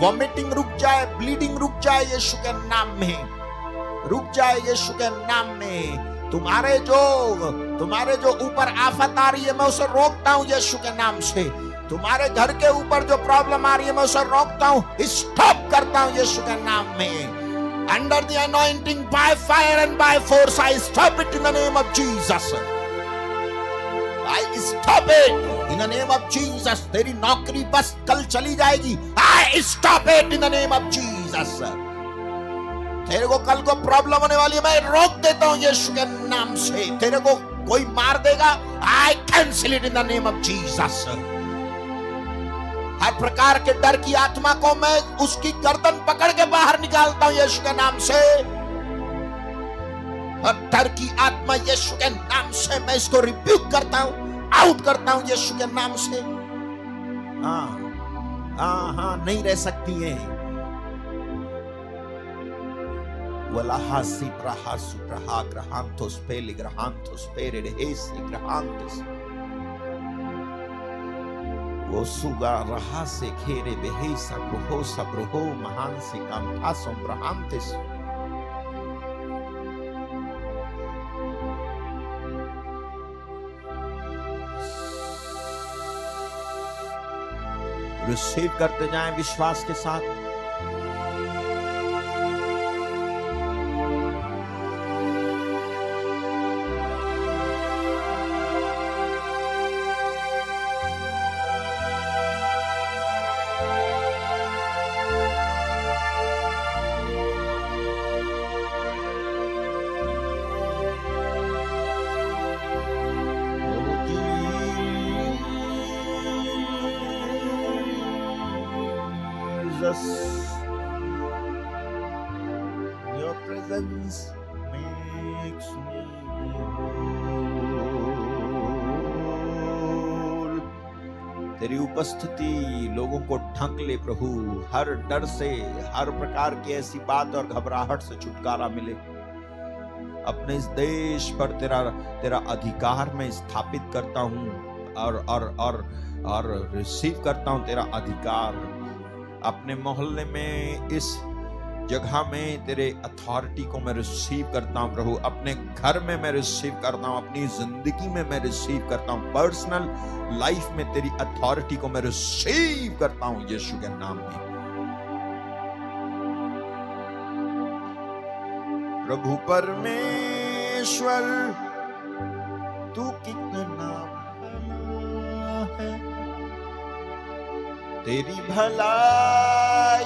वॉमिटिंग रुक जाए ब्लीडिंग रुक जाए यीशु के नाम में। रुक जाए यीशु के नाम में। तुम्हारे जो तुम्हारे जो ऊपर आफत आ रही है, मैं उसे रोकता हूँ यीशु के नाम से। तुम्हारे घर के ऊपर जो प्रॉब्लम आ रही है, मैं उसे रोकता हूँ। स्टॉप करता हूँ यीशु के नाम में। Under the anointing by fire and by force i stop it in the name of jesus i stop it in the name of jesus तेरी नौकरी बस कल चली जाएगी i stop it in the name of jesus तेरे को कल को प्रॉब्लम होने वाली है मैं रोक देता हूँ यीशु के नाम से तेरे को कोई मार देगा I cancel it in the name of Jesus हर प्रकार के डर की आत्मा को मैं उसकी गर्दन पकड़ के बाहर निकालता हूँ यीशु के नाम से। हर डर की आत्मा यीशु के नाम से मैं इसको रिब्यूक करता हूँ आउट करता हूँ यीशु के नाम से। हाँ हाँ हाँ नहीं रह सकती है। Walahasi prahasu praha grahantos peli grahantos pere hesi grahantos. वो सुगा रहा से खेरे बेहेसा ग्रहो सब्रहो महान से कांठासम ब्रहांतिस रिसीव करते जाएँ विश्वास के साथ उपस्थिति, लोगों को ठंक ले प्रभु। हर डर से, हर प्रकार की ऐसी बात और घबराहट से छुटकारा मिले। अपने इस देश पर तेरा तेरा अधिकार में स्थापित करता हूँ और और और और रिसीव करता हूँ तेरा अधिकार। अपने मोहल्ले में इस जगह में तेरे अथॉरिटी को मैं रिसीव करता हूँ, प्रभु। अपने घर में मैं रिसीव करता हूँ, अपनी ज़िंदगी में मैं रिसीव करता हूँ। पर्सनल लाइफ में तेरी अथॉरिटी को मैं रिसीव करता हूँ, यीशु के नाम में। प्रभु परमेश्वर, तू कितना है। तेरी भलाई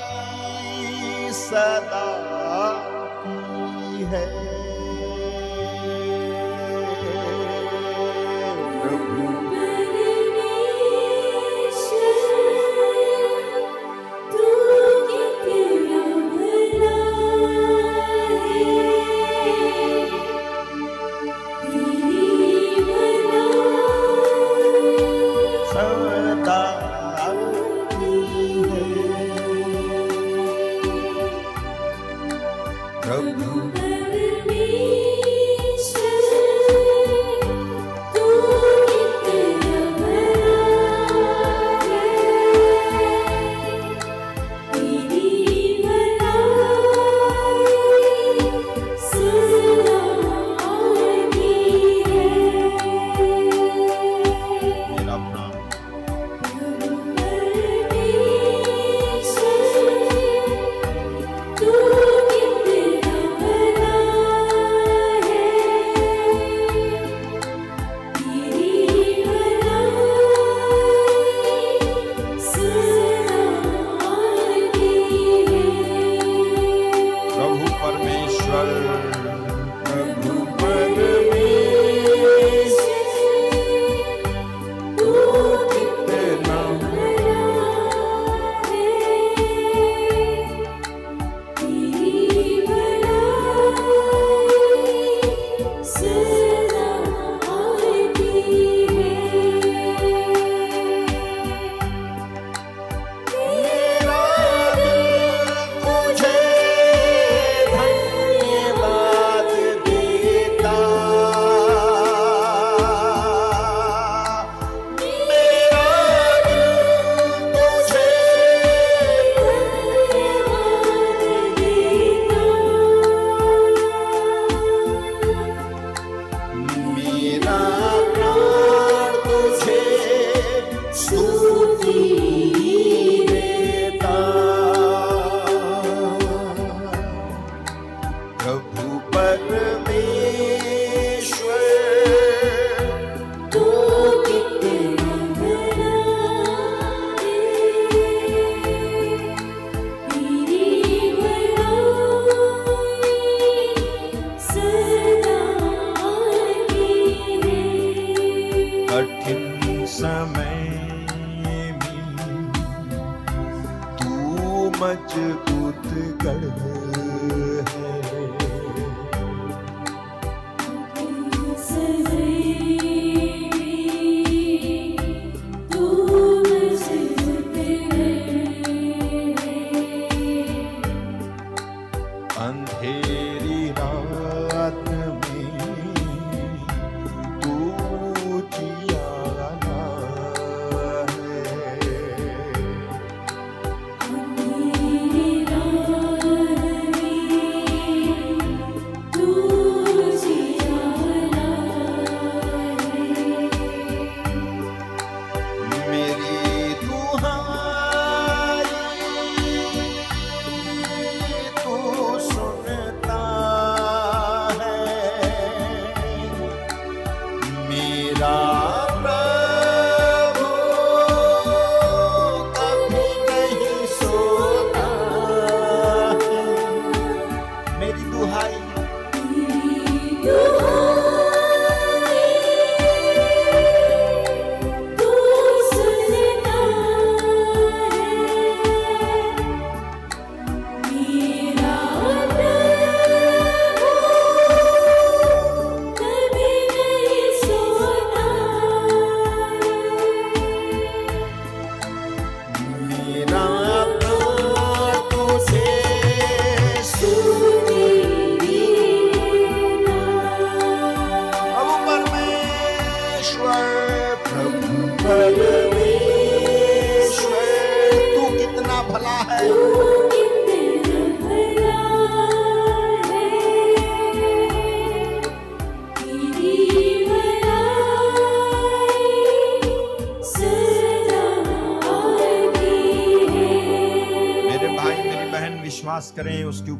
सदा की है।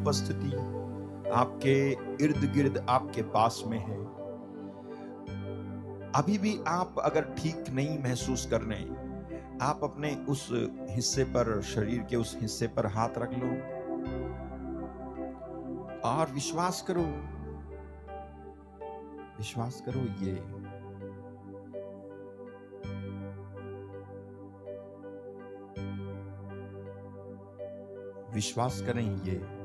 उपस्थिति आपके इर्द गिर्द आपके पास में है। अभी भी आप अगर ठीक नहीं महसूस कर रहे आप अपने उस हिस्से पर, शरीर के उस हिस्से पर हाथ रख लो और विश्वास करो। विश्वास करो ये। विश्वास करें ये।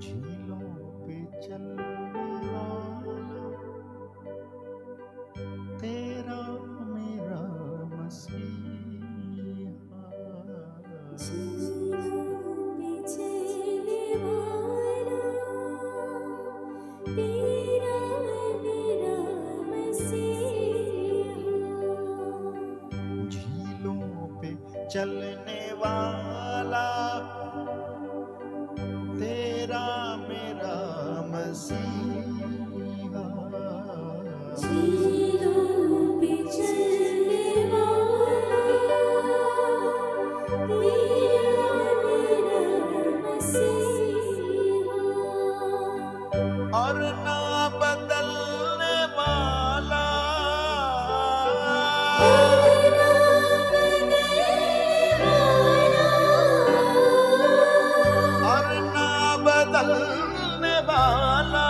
情。bala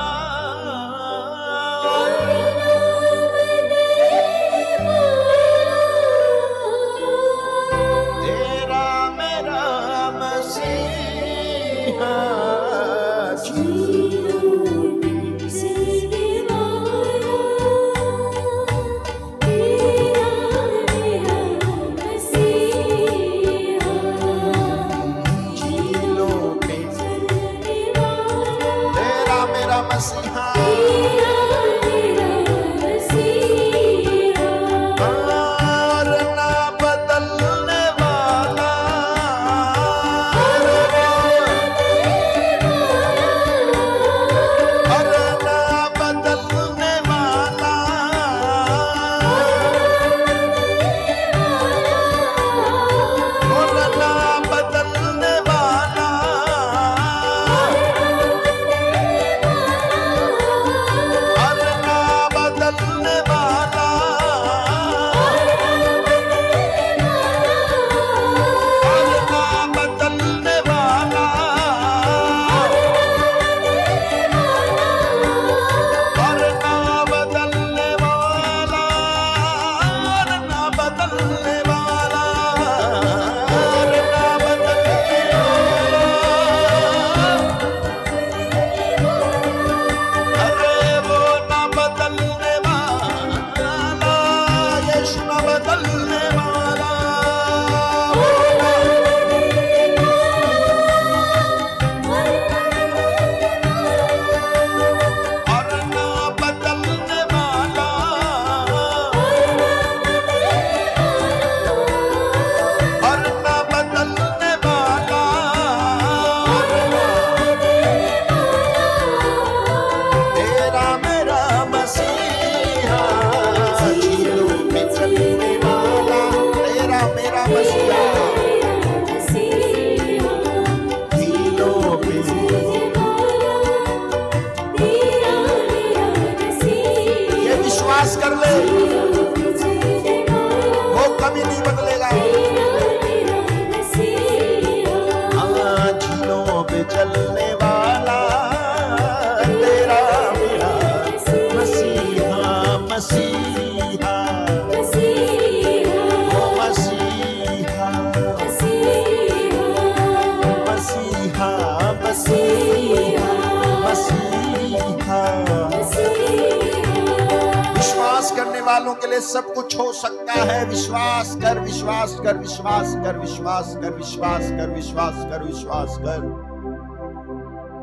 विश्वास कर विश्वास कर।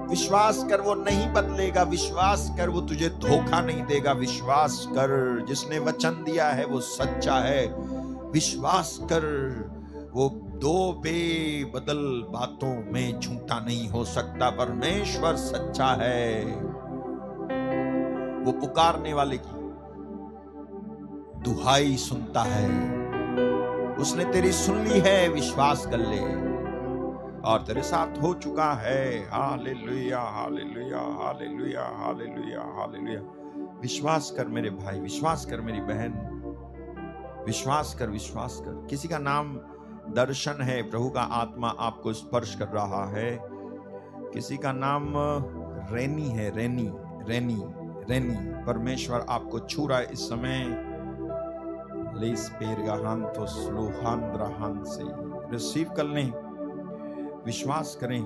विश्वास कर, वो नहीं बदलेगा। विश्वास कर, वो तुझे धोखा नहीं देगा। विश्वास कर, जिसने वचन दिया है, वो सच्चा है। विश्वास कर, वो दो बेबदल बातों में झूठा नहीं हो सकता। परमेश्वर सच्चा है। वो पुकारने वाले की दुहाई सुनता है। उसने तेरी सुन ली है, विश्वास कर ले। और तेरे साथ हो चुका है। Hallelujah hallelujah hallelujah hallelujah hallelujah. विश्वास कर मेरे भाई, विश्वास कर मेरी बहन। विश्वास कर विश्वास कर। किसी का नाम दर्शन है, प्रभु का आत्मा आपको स्पर्श कर रहा है। किसी का नाम रेनी है, रेनी रेनी रेनी। परमेश्वर आपको छू रहा है इस समय। लेस पेरगाहान तो स्लोहान से रिसीव कर लें। विश्वास करें।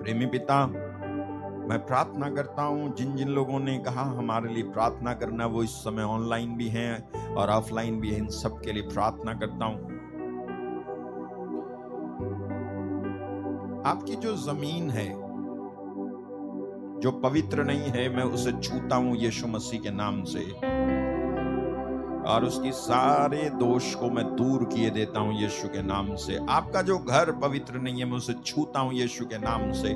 प्रेमी पिता, मैं प्रार्थना करता हूँ जिन जिन लोगों ने कहा, हमारे लिए प्रार्थना करना वो इस समय ऑनलाइन भी हैं और ऑफलाइन भी हैं, इन सब के लिए प्रार्थना करता हूँ। आपकी जो ज़मीन है, जो पवित्र नहीं है, मैं उसे छूता हूँ यीशु मसीह के नाम से। और उसकी सारे दोष को मैं दूर किए देता हूँ यीशु के नाम से। आपका जो घर पवित्र नहीं है, मैं उसे छूता हूँ यीशु के नाम से।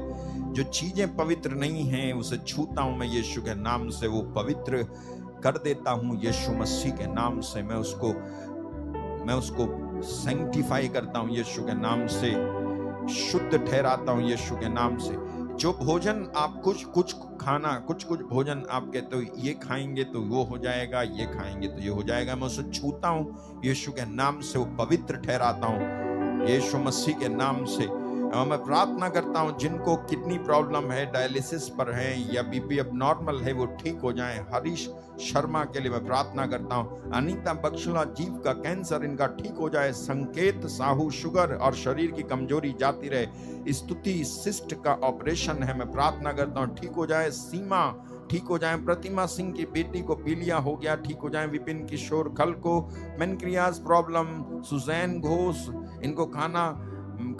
जो चीज़ें पवित्र नहीं हैं, उसे छूता हूँ मैं यीशु के नाम से। वो पवित्र कर देता हूँ यीशु मसीह के नाम से। मैं उसको मैं उसको सेंटिफाई करता हूँ यीशु के नाम से। शुद्ध ठहराता हूँ यीशु के नाम से। जो भोजन आप कुछ कुछ खाना, कुछ कुछ भोजन आप कहते हो, ये खाएँगे तो वो हो जाएगा, ये खाएँगे तो ये हो जाएगा। मैं उसे छूता हूँ, यीशु के नाम से वो पवित्र ठहराता हूँ, यीशु मसीह के नाम से। और मैं प्रार्थना करता हूँ, जिनको किडनी प्रॉब्लम है, डायलिसिस पर है या बीपी अब नॉर्मल है, वो ठीक हो जाए। हरीश शर्मा के लिए मैं प्रार्थना करता हूँ, अनीता बख्शला जीव का कैंसर, इनका ठीक हो जाए, संकेत, साहू शुगर और शरीर की कमज़ोरी जाती रहे। स्तुति सिस्ट का ऑपरेशन है, मैं प्रार्थना करता हूँ, ठीक हो जाए, सीमा, ठीक हो जाए, प्रतिमा सिंह की बेटी को पीलिया हो गया, ठीक हो जाए, विपिन किशोर खल को, मेनक्रियाज प्रॉब्लम, सुजैन घोष, इनको खाना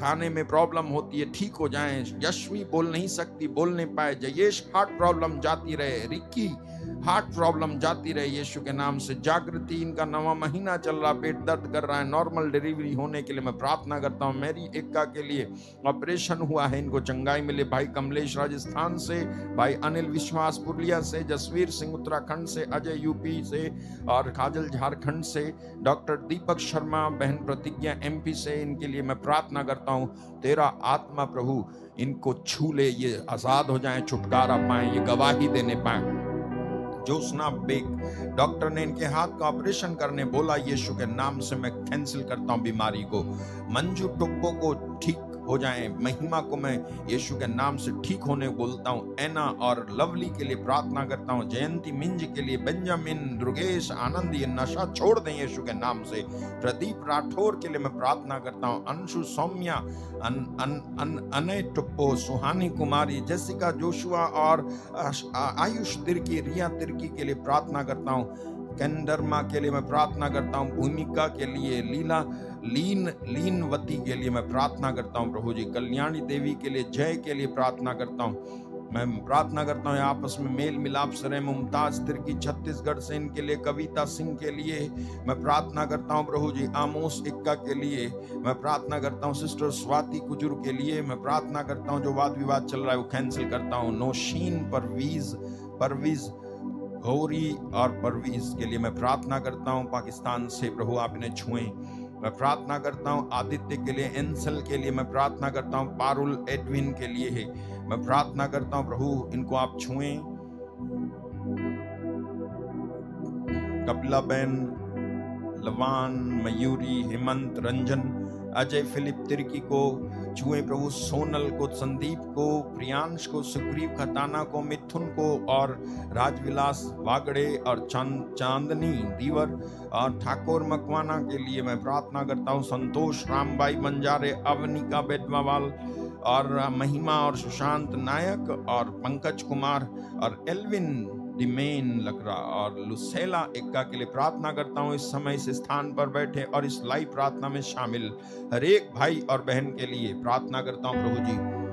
खाने में प्रॉब्लम होती है, ठीक हो जाए। यशवी बोल नहीं सकती, बोल नहीं पाए। जयेश हार्ट प्रॉब्लम जाती रहे। रिक्की हार्ट प्रॉब्लम जाती रहे यीशु के नाम से। जागृति, इनका नवा महीना चल रहा, पेट दर्द कर रहा है। नॉर्मल डिलीवरी होने के लिए मैं प्रार्थना करता हूँ, मेरी एक्का के लिए ऑपरेशन हुआ है, इनको चंगाई मिले। भाई कमलेश राजस्थान से, भाई अनिल विश्वास पुरलिया से, जसवीर सिंह उत्तराखंड से, अजय यूपी से और काजल झारखंड से, डॉक्टर दीपक शर्मा, बहन प्रतिज्ञा एमपी से, इनके लिए मैं प्रार्थना करता हूँ, तेरा आत्मा प्रभु, इनको छू ले, ये आज़ाद हो जाए, छुटकारा पाए, ये गवाही देने पाए। जोसना बेग। डॉक्टर ने इनके हाथ का ऑपरेशन करने बोला, यीशु के नाम से मैं कैंसिल करता हूँ बीमारी को। मंजू टुब्बो को ठीक हो जाए। महिमा को मैं यीशु के नाम से ठीक होने बोलता हूँ। एना और लवली के लिए प्रार्थना करता हूँ। जयंती मिंज के लिए बेंजामिन दुर्गेश आनंद ये नशा छोड़ दें यीशु के नाम से। प्रदीप राठौर के लिए मैं प्रार्थना करता हूँ। अंशु सौम्या अन, अन, अन, अनय टुप्पो सुहानी कुमारी जैसिका जोशुआ और आयुष तिर्की रिया तिर्की के लिए प्रार्थना करता हूँ। कैंडरमा के लिए मैं प्रार्थना करता हूँ, भूमिका के लिए लीला, लीन, लीनवती के लिए मैं प्रार्थना करता हूँ, प्रभु जी। कल्याणी देवी के लिए, जय के लिए प्रार्थना करता हूँ। मैं प्रार्थना करता हूँ, आपस में मेल मिलाप से रहे, मुमताज़, तिर्की, छत्तीसगढ़ से इनके लिए, कविता सिंह के लिए मैं प्रार्थना करता हूँ, प्रभु जी। आमोस इक्का के लिए मैं प्रार्थना करता हूँ, सिस्टर स्वाति कुजुर के लिए मैं प्रार्थना करता हूँ, जो वाद विवाद चल रहा है, वो कैंसिल करता हूँ। नौशीन परवीज परवीज गौरी और परवीज के लिए मैं प्रार्थना करता हूँ, पाकिस्तान से प्रभु आप इन्हें छुएँ। मैं प्रार्थना करता हूँ, आदित्य के लिए, एंसल के लिए मैं प्रार्थना करता हूँ, पारुल, एडविन के लिए है। मैं प्रार्थना करता हूँ, प्रभु इनको आप छुएँ। कपिला बेन, लवान, मयूरी, हेमंत, रंजन अजय फिलिप तिर्की को, छुए प्रभु सोनल को, संदीप को, प्रियांश को, सुग्रीव खताना को, मिथुन को और राजविलास वागड़े और चाँद, चांदनी दीवर और ठाकुर मकवाना के लिए मैं प्रार्थना करता हूँ। संतोष रामबाई बंजारे अवनिका बेदमावाल और महिमा और सुशांत नायक और पंकज कुमार और एल्विन डिमेन लकड़ा और लुसेला एक्का के लिए प्रार्थना करता हूँ, इस समय इस स्थान पर बैठे और इस लाइव प्रार्थना में शामिल हर एक भाई और बहन के लिए प्रार्थना करता हूँ, प्रभु जी।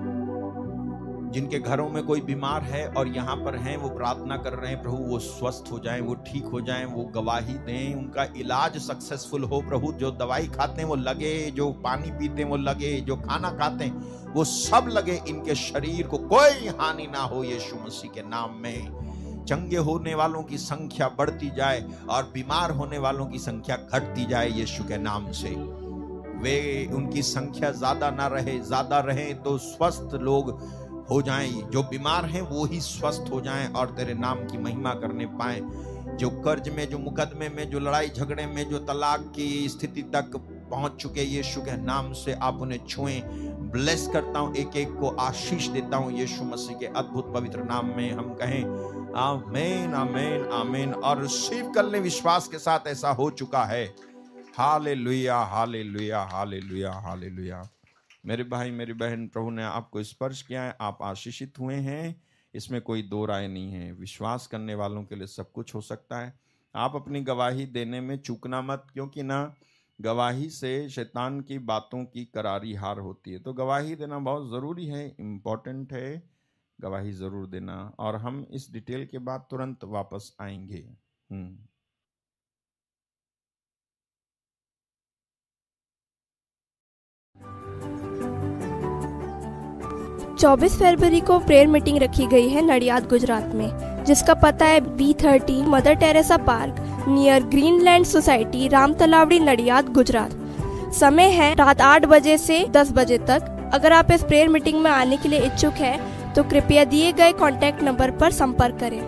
जिनके घरों में कोई बीमार है और यहाँ पर हैं, वो प्रार्थना कर रहे हैं, प्रभु, वो स्वस्थ हो जाएँ, वो ठीक हो जाएँ, वो गवाही दें, उनका इलाज सक्सेसफुल हो, प्रभु, जो दवाई खाते हैं, वो लगे, जो पानी पीते हैं, वो लगे, जो खाना खाते हैं, वो सब लगे इनके शरीर को, कोई हानि ना हो, यीशु मसीह के नाम में। चंगे होने वालों की संख्या बढ़ती जाए और बीमार होने वालों की संख्या घटती जाए यीशु के नाम से। वे उनकी संख्या ज़्यादा ना रहे, ज़्यादा रहे तो स्वस्थ लोग हो जाएँ। जो बीमार हैं, वो ही स्वस्थ हो जाएँ और तेरे नाम की महिमा करने पाए। जो कर्ज में, जो मुकदमे में, जो लड़ाई झगड़े में, जो तलाक की स्थिति तक पहुँच चुके यीशु के नाम से आप उन्हें छुएँ। ब्लेस करता हूँ एक एक को आशीष देता हूँ। यीशु मसीह के अद्भुत पवित्र नाम में हम कहें, आमेन आमेन आमेन। और रिसीव कर लें विश्वास के साथ ऐसा हो चुका है। Hallelujah hallelujah hallelujah hallelujah. मेरे भाई, मेरी बहन, प्रभु ने आपको स्पर्श किया है, आप आशीषित हुए हैं। इसमें कोई दो राय नहीं है। विश्वास करने वालों के लिए सब कुछ हो सकता है। आप अपनी गवाही देने में चूकना मत, क्योंकि ना गवाही से शैतान की बातों की करारी हार होती है। तो गवाही देना बहुत ज़रूरी है इम्पोर्टेंट है। गवाही ज़रूर देना और हम इस डिटेल के बाद तुरंत वापस आएँगे। चौबीस फरवरी को प्रेयर मीटिंग रखी गई है नडियाद, गुजरात में। जिसका पता है B thirty Mother Teresa park near Greenland society Ram Talavdi Nadiad Gujarat समय है रात आठ बजे से दस बजे तक। अगर आप इस प्रेयर मीटिंग में आने के लिए इच्छुक है तो कृपया दिए गए कॉन्टैक्ट नंबर पर संपर्क करें।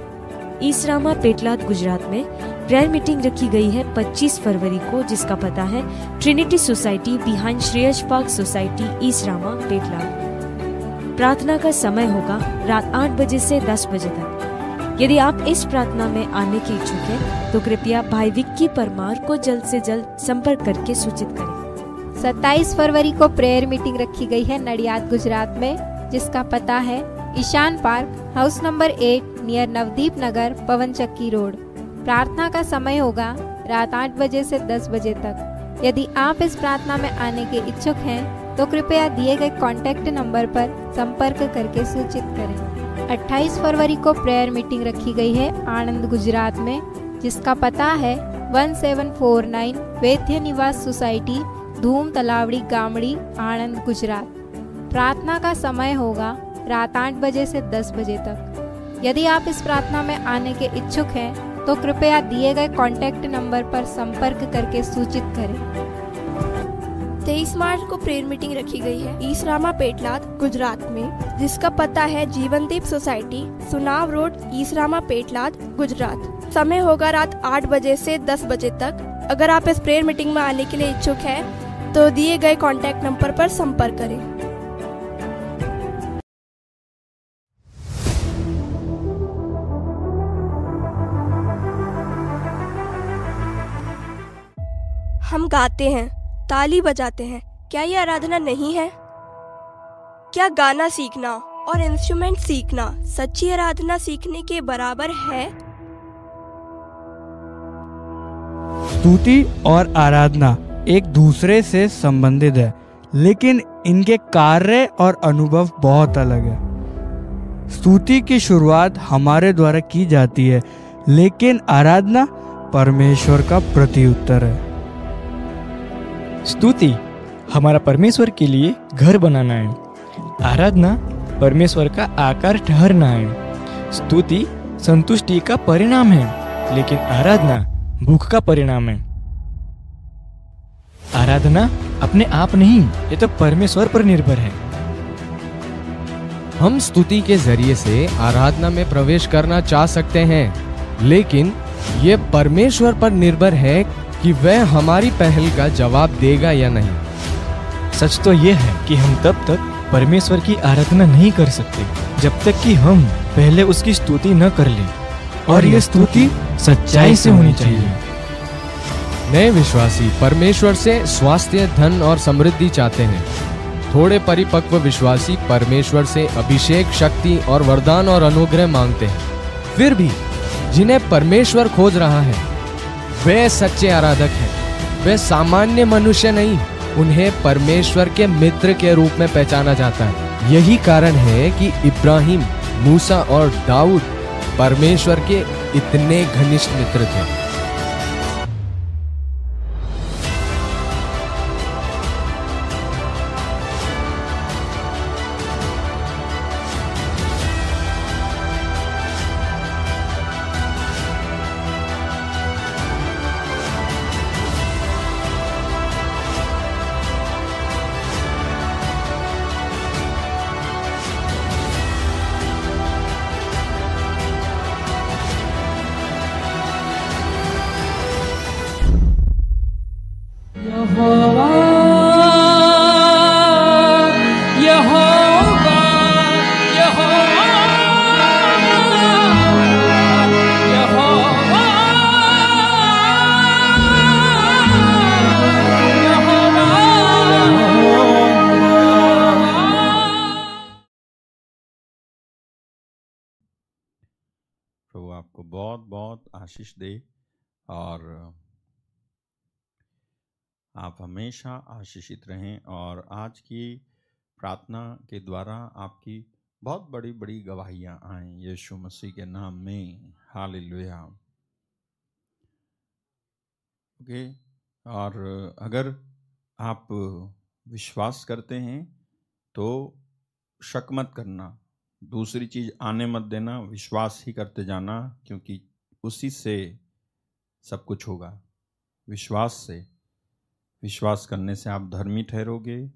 ईसरामा पेटलाद, गुजरात में प्रेयर मीटिंग रखी गई है 25 फरवरी को, जिसका पता है Trinity society behind Shreyas park society Isarama Petlad. प्रार्थना का समय होगा रात आठ बजे से दस बजे तक। यदि आप इस प्रार्थना में आने के इच्छुक हैं, तो कृपया भाई विक्की परमार को जल्द से जल्द संपर्क करके सूचित करें। 27 फरवरी को प्रेयर मीटिंग रखी गई है नडियाद गुजरात में जिसका पता है Ishan park house number eight near Navdeep Nagar Pavan Chakki road. प्रार्थना का समय होगा रात आठ बजे से दस बजे तक। यदि आप इस प्रार्थना में आने के इच्छुक हैं तो कृपया दिए गए कॉन्टैक्ट नंबर पर संपर्क करके सूचित करें। 28 फरवरी को प्रेयर मीटिंग रखी गई है आनंद गुजरात में, जिसका पता है 1749 वैद्य निवास सोसाइटी, धूम तलावड़ी गामड़ी आनंद गुजरात। प्रार्थना का समय होगा रात आठ बजे से दस बजे तक। यदि आप इस प्रार्थना में आने के इच्छुक हैं तो कृपया दिए गए कॉन्टैक्ट नंबर पर संपर्क करके सूचित करें। तेईस मार्च को प्रेयर मीटिंग रखी गई है। ईस रामा पेटलाद, गुजरात में, जिसका पता है Jeevandeep society, Sunav road Isarama Petlad, Gujarat. समय होगा रात आठ बजे से दस बजे तक। अगर आप इस प्रेयर मीटिंग में आने के लिए इच्छुक हैं तो दिए गए कॉन्टैक्ट नंबर पर संपर्क करें। हम गाते हैं। ताली बजाते हैं। क्या ये आराधना नहीं है? क्या गाना सीखना और इंस्ट्रूमेंट सीखना सच्ची आराधना सीखने के बराबर है? स्तुति और आराधना एक दूसरे से संबंधित है, लेकिन इनके कार्य और अनुभव बहुत अलग है। स्तुति की शुरुआत हमारे द्वारा की जाती है, लेकिन आराधना परमेश्वर का प्रत्युत्तर है। स्तुति। हमारा परमेश्वर के लिए घर बनाना है आराधना परमेश्वर का आकार ठहरना है स्तुति संतुष्टि का परिणाम है, लेकिन आराधना भूख का परिणाम है। आराधना अपने आप नहीं, ये तो परमेश्वर पर निर्भर है। हम स्तुति के ज़रिए से आराधना में प्रवेश करना चाह सकते हैं, लेकिन ये परमेश्वर पर निर्भर है कि वह हमारी पहल का जवाब देगा या नहीं। सच तो यह है कि हम तब तक परमेश्वर की आराधना नहीं कर सकते, जब तक कि हम पहले उसकी स्तुति न कर लें। और ये स्तुति सच्चाई से होनी चाहिए। नए विश्वासी, परमेश्वर से स्वास्थ्य, धन और समृद्धि चाहते हैं। थोड़े परिपक्व विश्वासी परमेश्वर से अभिषेक, शक्ति और वरदान और अनुग्रह मांगते हैं। फिर भी जिन्हें परमेश्वर खोज रहा है वे सच्चे आराधक हैं। वे सामान्य मनुष्य नहीं, उन्हें परमेश्वर के मित्र के रूप में पहचाना जाता है। यही कारण है कि इब्राहिम, मूसा और दाऊद परमेश्वर के इतने घनिष्ठ मित्र थे। हमेशा आशीषित रहें और आज की प्रार्थना के द्वारा आपकी बहुत बड़ी बड़ी गवाहियाँ आएँ यीशु मसीह के नाम में। हालेलुया। ओके, और अगर आप विश्वास करते हैं तो शक मत करना। दूसरी चीज़, आने मत देना, विश्वास ही करते जाना, क्योंकि उसी से सब कुछ होगा। विश्वास से। विश्वास करने से आप धर्मी ठहरोगे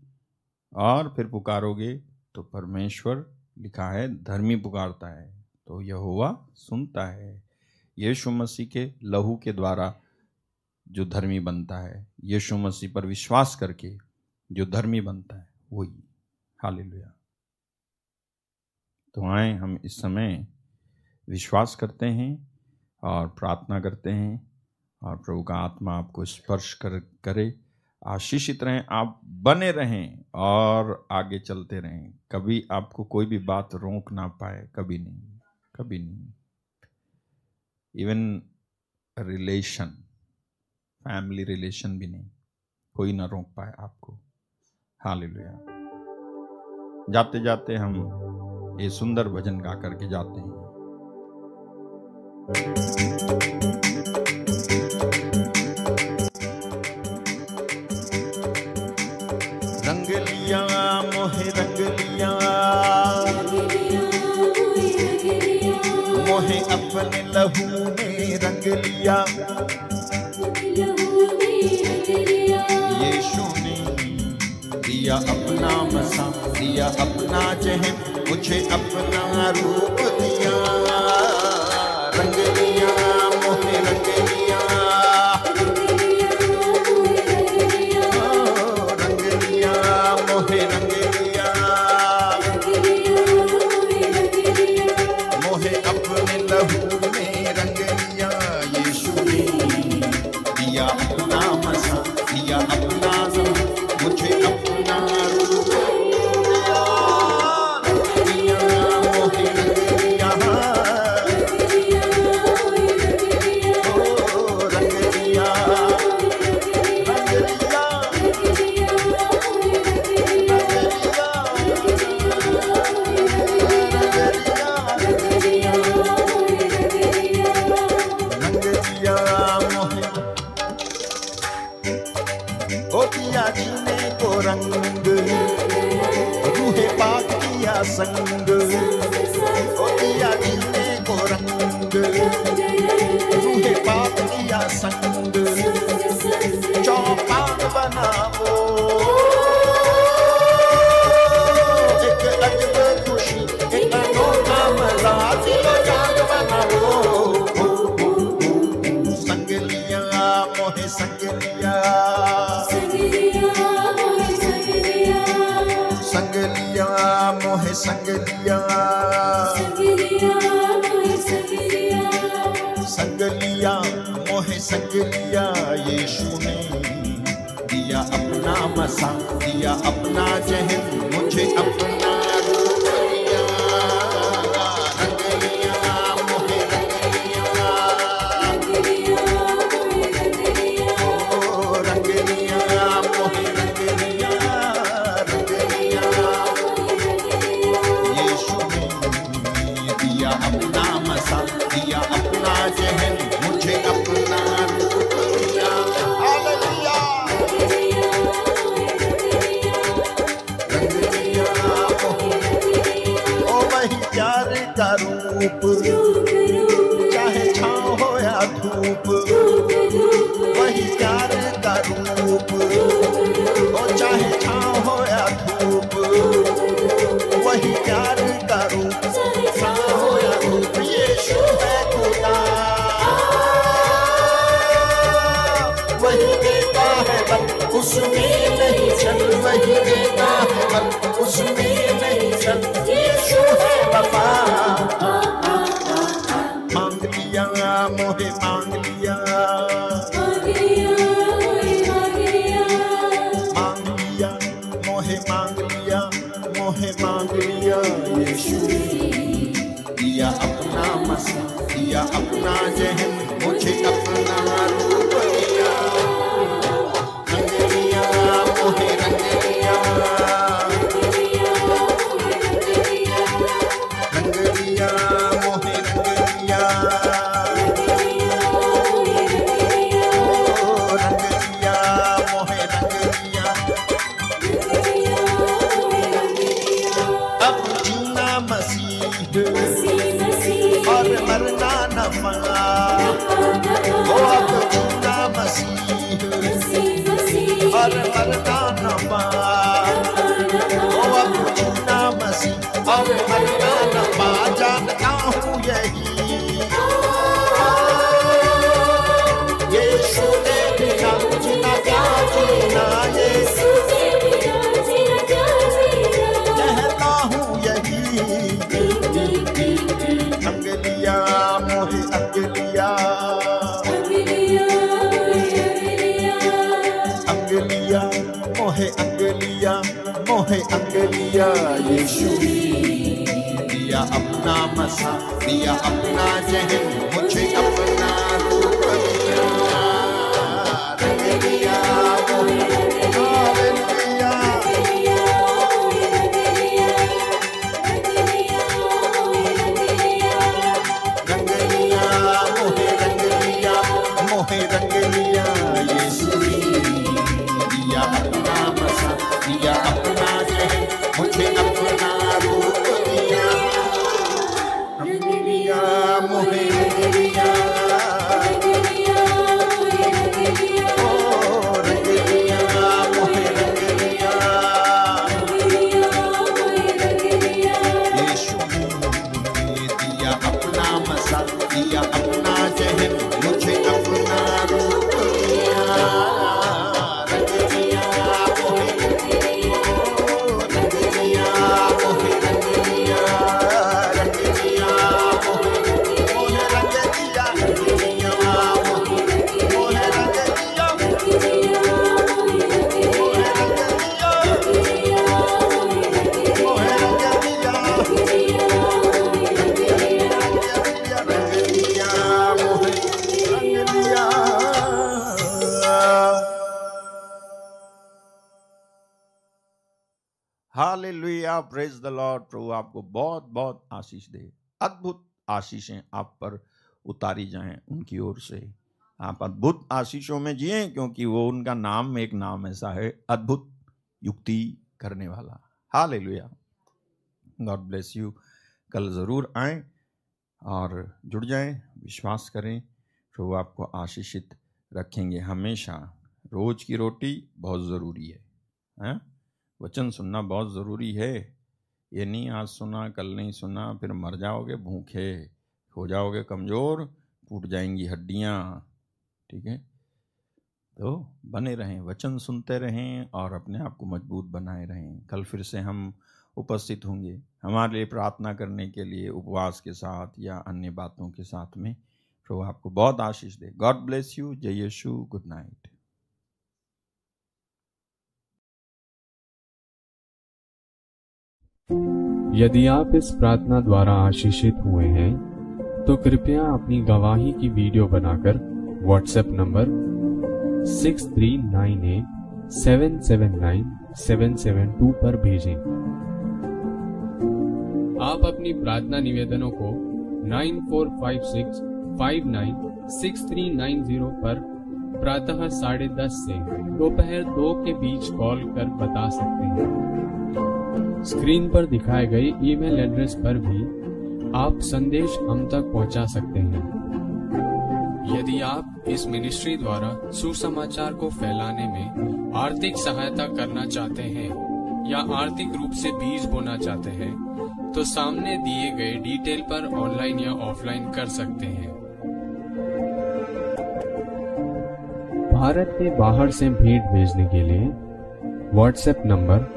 और फिर पुकारोगे तो परमेश्वर लिखा है, धर्मी पुकारता है तो यहोवा सुनता है। यीशु मसीह के लहू के द्वारा जो धर्मी बनता है, यीशु मसीह पर विश्वास करके जो धर्मी बनता है, वही। हालेलुया। तो आए हम इस समय विश्वास करते हैं और प्रार्थना करते हैं और प्रभु का आत्मा आपको स्पर्श कर, करे आशीषित रहें, आप बने रहें और आगे चलते रहें। कभी आपको कोई भी बात रोक ना पाए, कभी नहीं कभी नहीं। इवन रिलेशन फैमिली रिलेशन भी नहीं, कोई ना रोक पाए आपको। हालेलुया जाते जाते हम ये सुंदर भजन गा करके जाते हैं। लहू ने रंग लिया। यीशु ने दिया अपना मसा, दिया अपना जहन मुझे अपना रूप संग। दिया जीने को रंग रूहे पाप किया संग। चौपाल बना मोए संगलिया संगलिया मोहे संगलिया यीशु ने दिया अपना मसा, दिया अपना जहन, मुझे अपना नहीं देता हम उसमें नहीं सन है वफा मांग लिया मोहे मांग लिया। मांग लिया मोहे मांग लिया। मोहे मांग लिया यीशु दिया अपना मसीह दिया अपना जय। दिया अपना जहन। प्रेज द लॉर्ड प्रभु आपको बहुत बहुत आशीष दे। अद्भुत आशीषें आप पर उतारी जाएँ उनकी ओर से। आप अद्भुत आशीषों में जिए क्योंकि वो उनका नाम एक नाम ऐसा है, अद्भुत युक्ति करने वाला। Hallelujah God bless you. कल ज़रूर आए और जुड़ जाए, विश्वास करें तो वो आपको आशीषित रखेंगे हमेशा। रोज़ की रोटी बहुत ज़रूरी है है? वचन सुनना बहुत ज़रूरी है। ये नहीं आज सुना, कल नहीं सुना, फिर मर जाओगे, भूखे हो जाओगे, कमज़ोर टूट जाएँगी हड्डियाँ, ठीक है? तो बने रहें, वचन सुनते रहें और अपने आप को मज़बूत बनाए रहें। कल फिर से हम उपस्थित होंगे, हमारे लिए प्रार्थना करने के लिए, उपवास के साथ या अन्य बातों के साथ में। प्रभु आपको बहुत आशीष दे। गॉड ब्लेस यू जय यशु। गुड नाइट यदि आप इस प्रार्थना द्वारा आशीषित हुए हैं तो कृपया अपनी गवाही की वीडियो बनाकर WhatsApp number six three nine eight seven seven nine seven seven two पर भेजें। आप अपनी प्रार्थना निवेदनों को nine four five six five nine six three nine zero पर प्रातः साढ़े दस से दोपहर दो के बीच कॉल कर बता सकते हैं। स्क्रीन पर दिखाए गए ईमेल एड्रेस पर भी आप संदेश हम तक पहुँचा सकते हैं। यदि आप इस मिनिस्ट्री द्वारा सुसमाचार को फैलाने में आर्थिक सहायता करना चाहते हैं या आर्थिक रूप से बीज बोना चाहते हैं तो सामने दिए गए डिटेल पर ऑनलाइन या ऑफलाइन कर सकते हैं। भारत के बाहर से भेंट भेजने के लिए WhatsApp number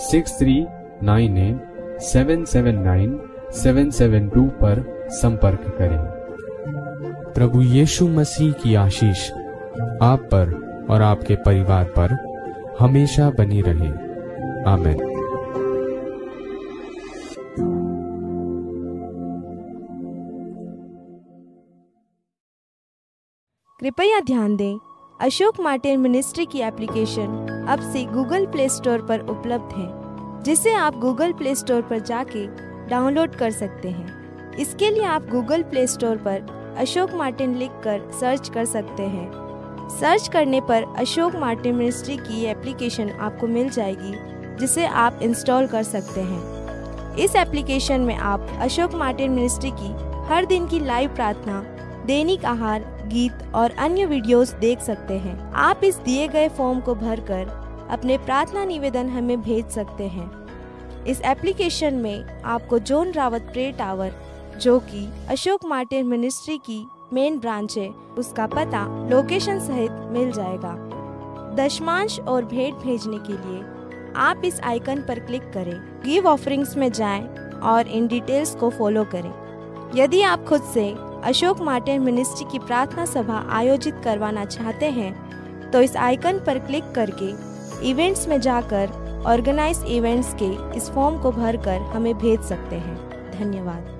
six three nine eight seven seven nine seven seven two पर संपर्क करें प्रभु यीशु मसीह की आशीष आप पर और आपके परिवार पर हमेशा बनी रहे आमेन कृपया ध्यान दें अशोक मार्टिन मिनिस्ट्री की एप्लीकेशन अब से गूगल प्ले स्टोर पर उपलब्ध है जिसे आप गूगल प्ले स्टोर पर जाके डाउनलोड कर सकते हैं। इसके लिए आप गूगल प्ले स्टोर पर अशोक मार्टिन लिखकर सर्च कर सकते हैं। सर्च करने पर अशोक मार्टिन मिनिस्ट्री की एप्लीकेशन आपको मिल जाएगी, जिसे आप इंस्टॉल कर सकते हैं। इस एप्लीकेशन में आप अशोक मार्टिन मिनिस्ट्री की हर दिन की लाइव प्रार्थना, दैनिक आहार, गीत और अन्य वीडियोस देख सकते हैं। आप इस दिए गए फॉर्म को भरकर अपने प्रार्थना निवेदन हमें भेज सकते हैं। इस एप्लीकेशन में आपको जोन रावत प्रे टावर, जो कि अशोक मार्टिन मिनिस्ट्री की मेन ब्रांच है, उसका पता लोकेशन सहित मिल जाएगा। दशमांश और भेंट भेजने के लिए आप इस आइकन पर क्लिक करें, गिव ऑफरिंग्स में जाएँ और इन डिटेल्स को फॉलो करें। यदि आप खुद से अशोक मार्टिन मिनिस्ट्री की प्रार्थना सभा आयोजित करवाना चाहते हैं तो इस आइकन पर क्लिक करके इवेंट्स में जाकर ऑर्गेनाइज इवेंट्स के इस फॉर्म को भरकर हमें भेज सकते हैं। धन्यवाद।